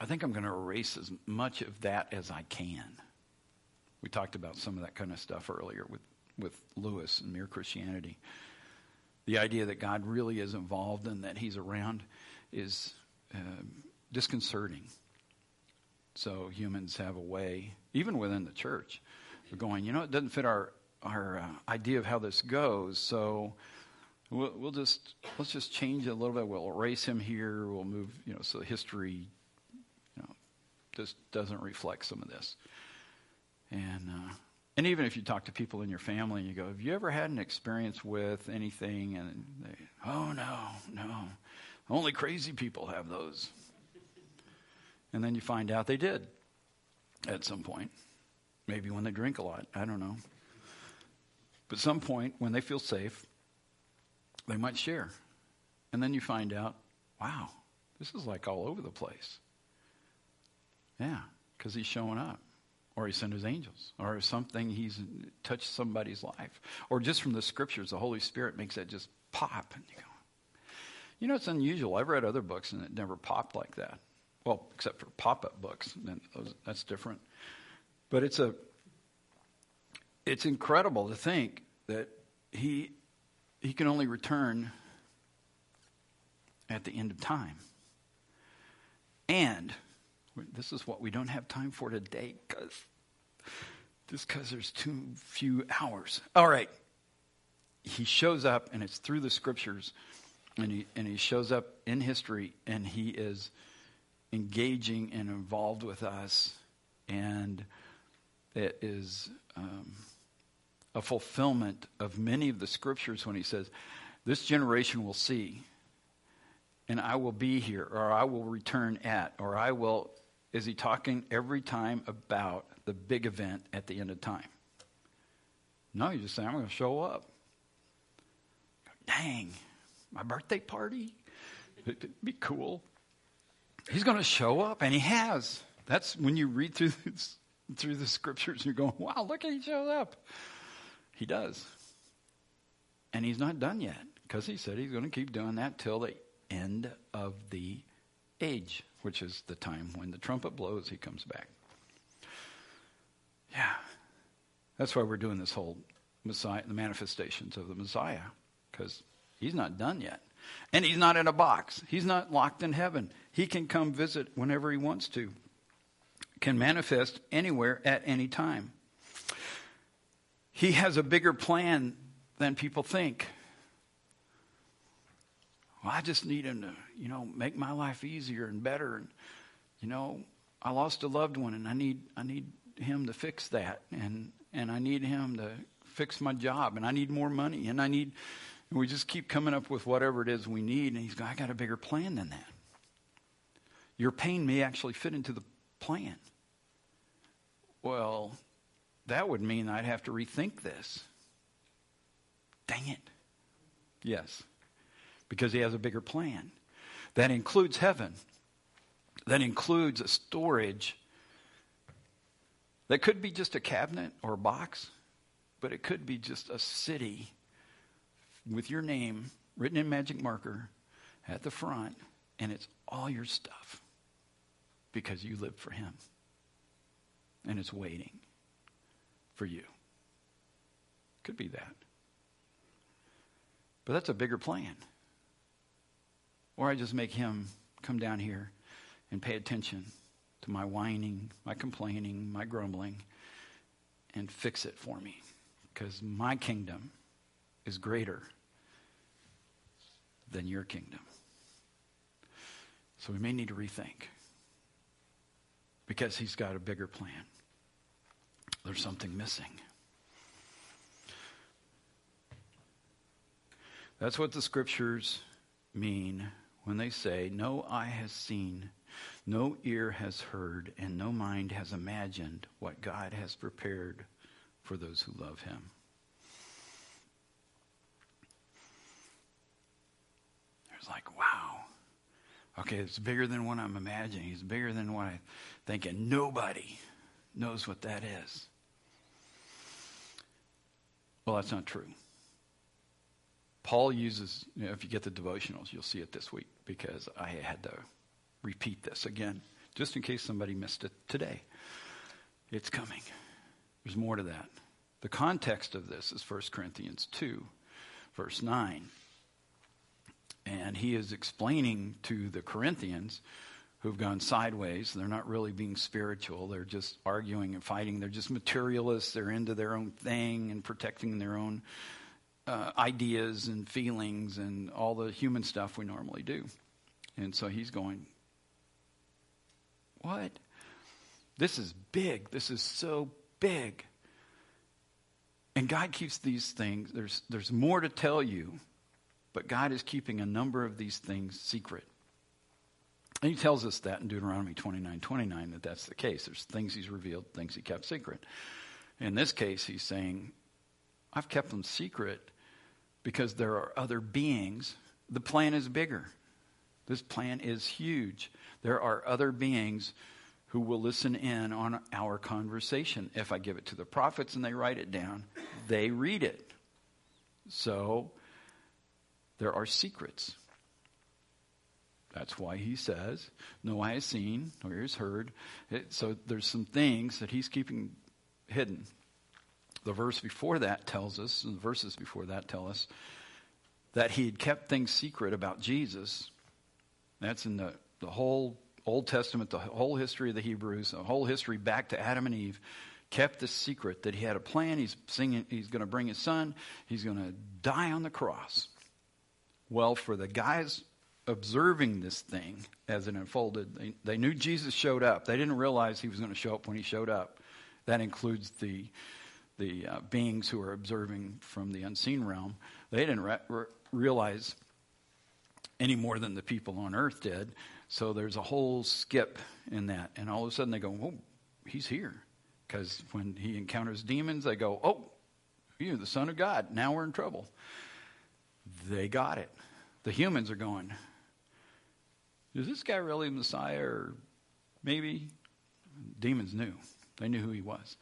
I think I'm going to erase as much of that as I can. We talked about some of that kind of stuff earlier with, with Lewis and Mere Christianity. The idea that God really is involved and that he's around is uh, disconcerting. So humans have a way, even within the church, of going, you know, it doesn't fit our our uh, idea of how this goes. So we'll, we'll just let's just change it a little bit. We'll erase him here. We'll move, you know, so history, you know, just doesn't reflect some of this. And uh, and even if you talk to people in your family and you go, "Have you ever had an experience with anything?" and they, "Oh no, no, only crazy people have those." And then you find out they did at some point. Maybe when they drink a lot. I don't know. But some point, when they feel safe, they might share. And then you find out, wow, this is like all over the place. Yeah, because he's showing up. Or he sent his angels. Or something, he's touched somebody's life. Or just from the scriptures, the Holy Spirit makes that just pop. And you go, you know, it's unusual. I've read other books and it never popped like that. Well, except for pop up books. Then that's different. But it's a it's incredible to think that he he can only return at the end of time. And this is what we don't have time for today because just because there's too few hours. All right. He shows up and it's through the scriptures and he and he shows up in history and he is engaging and involved with us and it is um, a fulfillment of many of the scriptures when he says, This generation will see, and I will be here, or I will return at, or I will. Is he talking every time about the big event at the end of time? No, he's just saying, I'm going to show up. Dang, my birthday party? It'd be cool. He's going to show up, and he has. That's when you read through [laughs] through the scriptures, you're going, wow, look, at he shows up. He does. And he's not done yet because he said he's going to keep doing that till the end of the age, which is the time when the trumpet blows, he comes back. Yeah. That's why we're doing this whole Messiah, the manifestations of the Messiah, because he's not done yet. And he's not in a box. He's not locked in heaven. He can come visit whenever he wants to can manifest anywhere at any time. He has a bigger plan than people think. Well, I just need him to, you know, make my life easier and better. And, you know, I lost a loved one and I need, I need him to fix that. And, and I need him to fix my job and I need more money and I need, and we just keep coming up with whatever it is we need. And he's going, I got a bigger plan than that. Your pain may actually fit into the plan. Well, that would mean I'd have to rethink this. Dang it. Yes. Because he has a bigger plan. That includes heaven. That includes a storage that could be just a cabinet or a box, but it could be just a city with your name written in magic marker at the front, and it's all your stuff because you live for him and it's waiting for you. Could be that. But that's a bigger plan. Or I just make him come down here and pay attention to my whining, my complaining, my grumbling, and fix it for me. Because my kingdom is greater than your kingdom. So we may need to rethink because he's got a bigger plan. There's something missing. That's what the scriptures mean when they say, No eye has seen, no ear has heard, and no mind has imagined what God has prepared for those who love him. It's like, wow, Okay, it's bigger than what I'm imagining. It's bigger than what I think, and nobody knows what that is. Well, that's not true. Paul uses, you know, if you get the devotionals, you'll see it this week because I had to repeat this again, just in case somebody missed it today. It's coming. There's more to that. The context of this is 1 Corinthians 2, verse 9. And he is explaining to the Corinthians who've gone sideways. They're not really being spiritual. They're just arguing and fighting. They're just materialists. They're into their own thing and protecting their own uh, ideas and feelings and all the human stuff we normally do. And so he's going, What? This is big. This is so big. And God keeps these things. There's, there's more to tell you, but God is keeping a number of these things secret. And he tells us that in Deuteronomy 29 29 that that's the case. There's things he's revealed, things he kept secret. In this case, he's saying, I've kept them secret because there are other beings. The plan is bigger. This plan is huge. There are other beings who will listen in on our conversation. If I give it to the prophets and they write it down, they read it. So there are secrets. That's why he says, No eye has seen, nor ear has heard. It, so there's some things that he's keeping hidden. The verse before that tells us, and the verses before that tell us, that he had kept things secret about Jesus. That's in the, the whole Old Testament, the whole history of the Hebrews, the whole history back to Adam and Eve, kept this secret that he had a plan. He's singing, he's going to bring his son, he's going to die on the cross. Well, for the guys observing this thing as it unfolded, they, they knew Jesus showed up. They didn't realize he was going to show up when he showed up. That includes the the uh, beings who are observing from the unseen realm. They didn't re- re- realize any more than the people on earth did. So there's a whole skip in that. And all of a sudden they go, oh, he's here. Because when he encounters demons, they go, oh, you're the Son of God. Now we're in trouble. They got it. The humans are going, is this guy really Messiah or maybe? Demons knew. They knew who he was.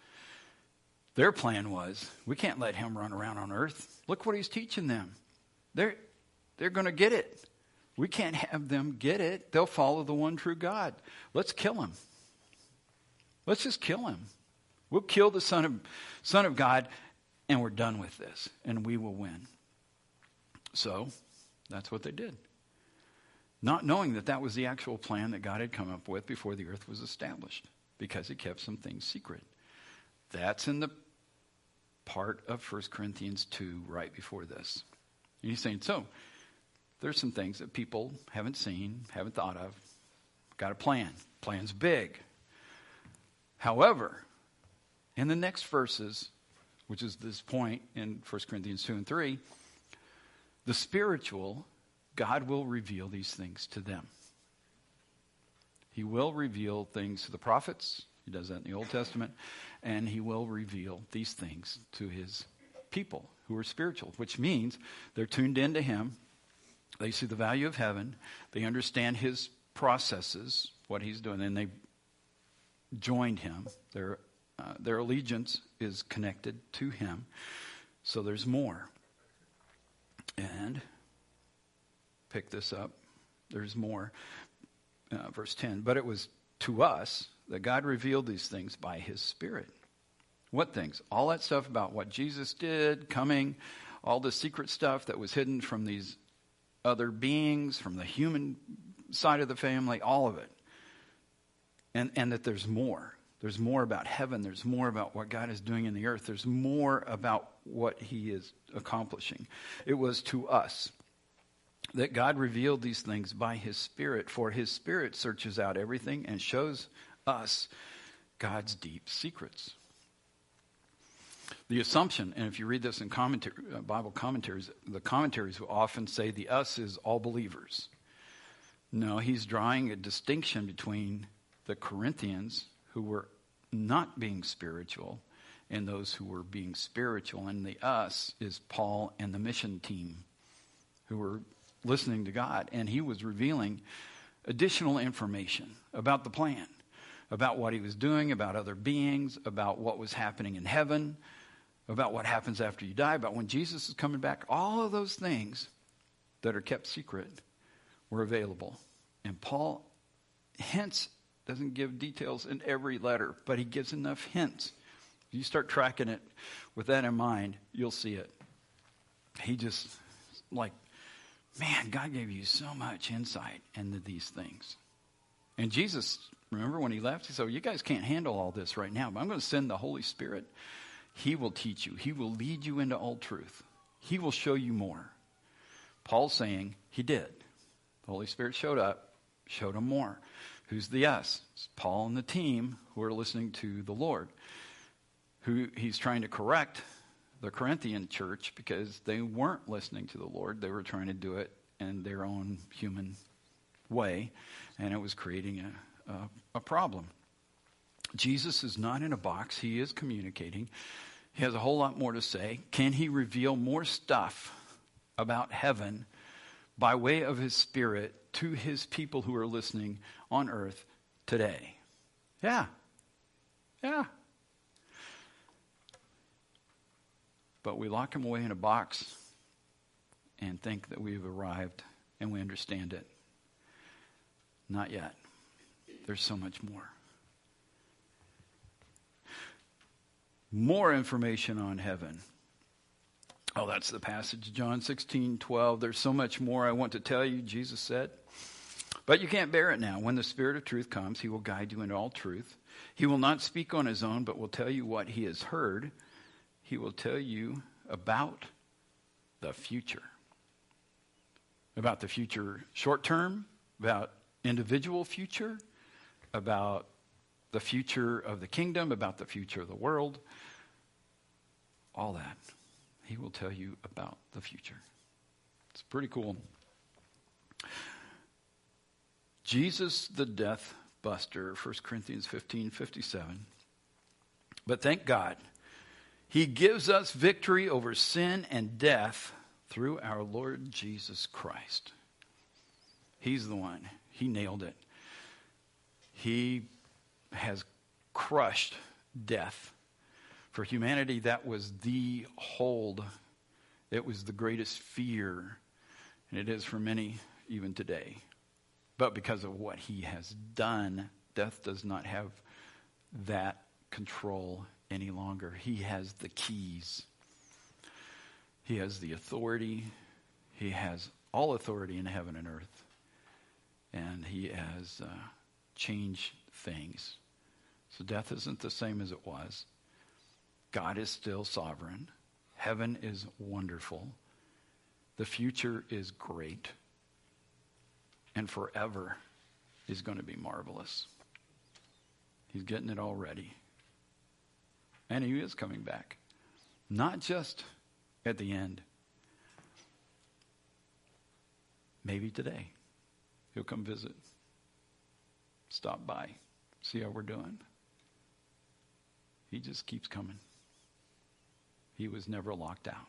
Their plan was, we can't let him run around on earth. Look what he's teaching them. They're, they're going to get it. We can't have them get it. They'll follow the one true God. Let's kill him. Let's just kill him. We'll kill the Son of, Son of God, and we're done with this, and we will win. So, that's what they did. Not knowing that that was the actual plan that God had come up with before the earth was established, because he kept some things secret. That's in the part of 1 Corinthians 2 right before this. And he's saying, so, there's some things that people haven't seen, haven't thought of. Got a plan. Plan's big. However, in the next verses, which is this point in 1 Corinthians 2 and 3, the spiritual, God will reveal these things to them. He will reveal things to the prophets. He does that in the Old Testament. And he will reveal these things to his people who are spiritual, which means they're tuned in to him. They see the value of heaven. They understand his processes, what he's doing, and they joined him. Their, uh, their allegiance is connected to him. So there's more. And pick this up. There's more. Uh, verse 10. But it was to us that God revealed these things by his Spirit. What things? All that stuff about what Jesus did, coming, all the secret stuff that was hidden from these other beings, from the human side of the family, all of it. And, and that there's more. There's more about heaven. There's more about what God is doing in the earth. There's more about what He is accomplishing. It was to us that God revealed these things by His Spirit, for His Spirit searches out everything and shows us God's deep secrets. The assumption, and if you read this in commentary, uh, Bible commentaries, the commentaries will often say the us is all believers. No, he's drawing a distinction between the Corinthians who were not being spiritual and those who were being spiritual. And the us is Paul and the mission team who were listening to God. And he was revealing additional information about the plan, about what he was doing, about other beings, about what was happening in heaven, about what happens after you die, about when Jesus is coming back. All of those things that are kept secret were available. And Paul hints, doesn't give details in every letter, but he gives enough hints. If you start tracking it with that in mind, you'll see it. He just, like, man, God gave you so much insight into these things. And Jesus, remember when he left, he said, You guys can't handle all this right now, but I'm going to send the Holy Spirit. He will teach you, He will lead you into all truth, He will show you more. Paul's saying he did. The Holy Spirit showed up, showed him more. Who's the us? It's Paul and the team who are listening to the Lord. Who he's trying to correct the Corinthian church because they weren't listening to the Lord. They were trying to do it in their own human way, and it was creating a, a, a problem. Jesus is not in a box, he is communicating. He has a whole lot more to say. Can he reveal more stuff about heaven by way of his spirit to his people who are listening on earth today? Yeah. Yeah. But we lock him away in a box and think that we've arrived and we understand it. Not yet. There's so much more. More information on heaven. Oh, that's the passage, John 16, 12. There's so much more I want to tell you, Jesus said. But you can't bear it now. When the Spirit of truth comes, he will guide you into all truth. He will not speak on his own, but will tell you what he has heard. He will tell you about the future. About the future short term, about individual future, about the future of the kingdom, about the future of the world. All that. He will tell you about the future. It's pretty cool. Jesus, the death buster, 1 Corinthians 15 57. But thank God, He gives us victory over sin and death through our Lord Jesus Christ. He's the one. He nailed it. He has crushed death. For humanity, that was the hold, it was the greatest fear, and it is for many even today. But because of what he has done, death does not have that control any longer. He has the keys, he has the authority, he has all authority in heaven and earth, and he has uh, changed things. So death isn't the same as it was. God is still sovereign. Heaven is wonderful. The future is great. And forever is going to be marvelous. He's getting it all ready. And he is coming back. Not just at the end. Maybe today. He'll come visit. Stop by. See how we're doing. He just keeps coming. He was never locked out.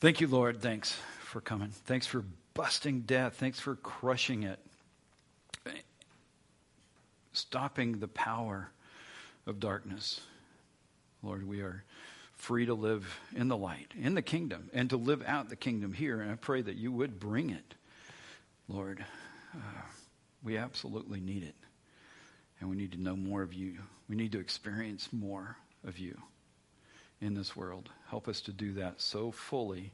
Thank you, Lord. Thanks for coming. Thanks for busting death. Thanks for crushing it. Stopping the power of darkness. Lord, we are free to live in the light, in the kingdom, and to live out the kingdom here. And I pray that you would bring it, Lord. Uh, we absolutely need it. And we need to know more of you. We need to experience more of you in this world. Help us to do that so fully,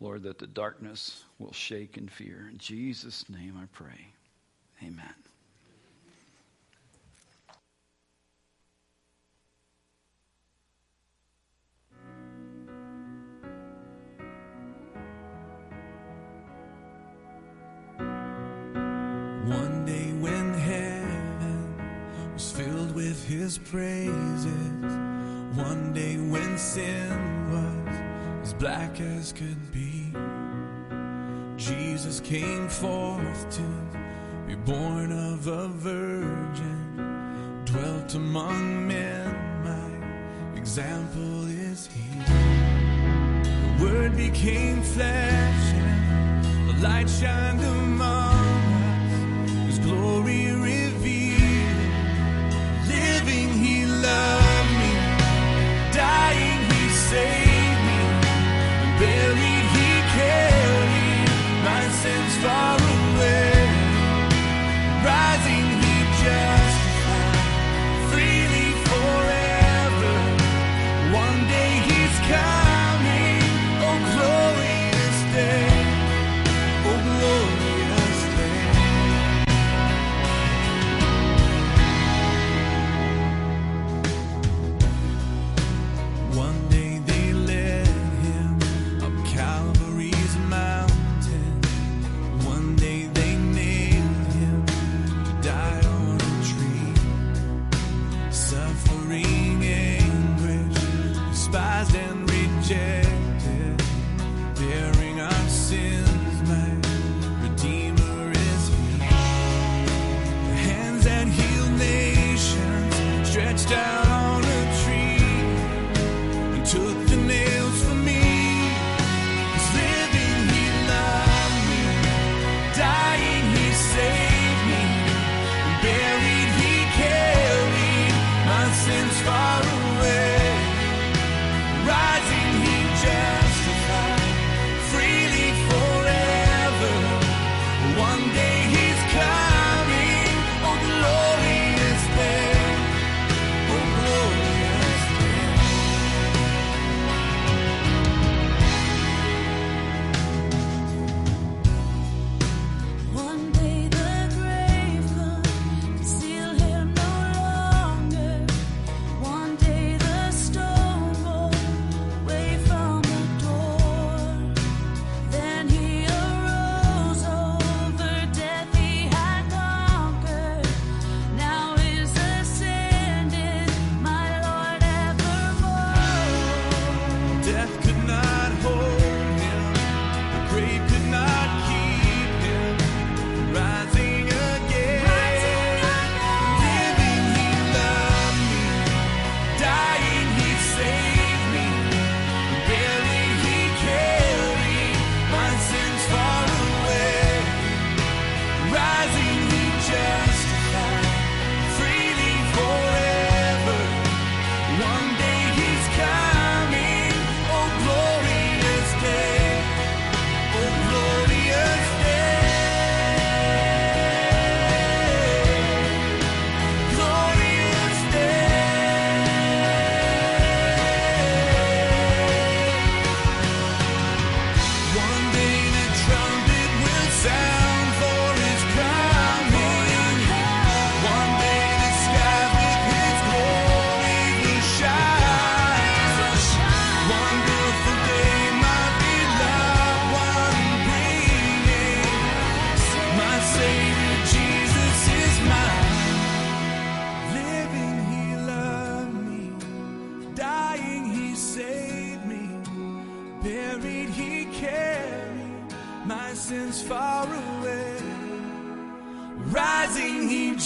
Lord, that the darkness will shake in fear. In Jesus' name I pray. Amen. his praises. One day when sin was as black as could be, Jesus came forth to be born of a virgin, dwelt among men. My example is he. The word became flesh, and the light shined among us. His glory.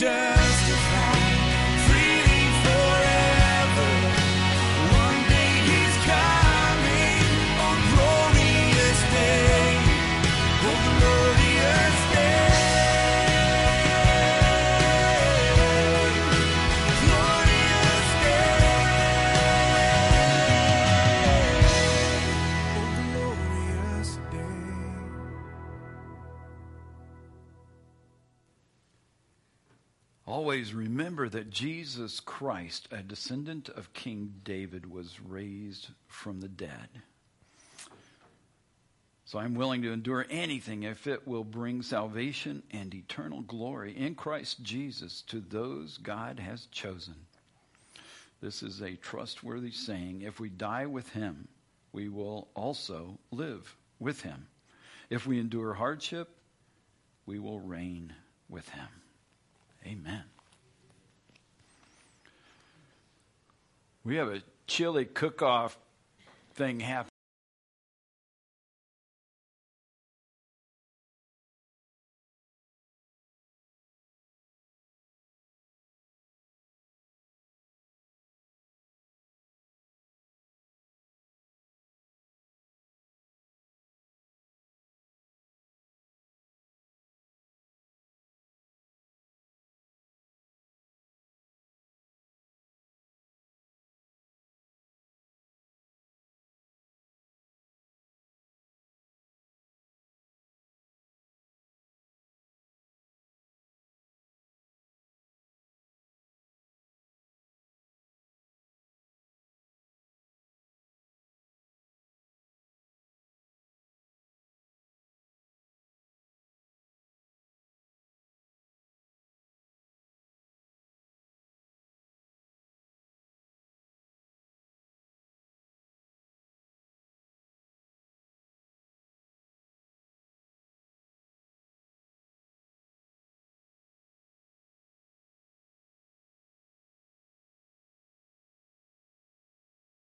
danger. remember that Jesus Christ, a descendant of King David, was raised from the dead. So I'm willing to endure anything if it will bring salvation and eternal glory in Christ Jesus to those God has chosen. This is a trustworthy saying. If we die with him, we will also live with him. If we endure hardship, we will reign with him. Amen. We have a chili cook-off thing happening.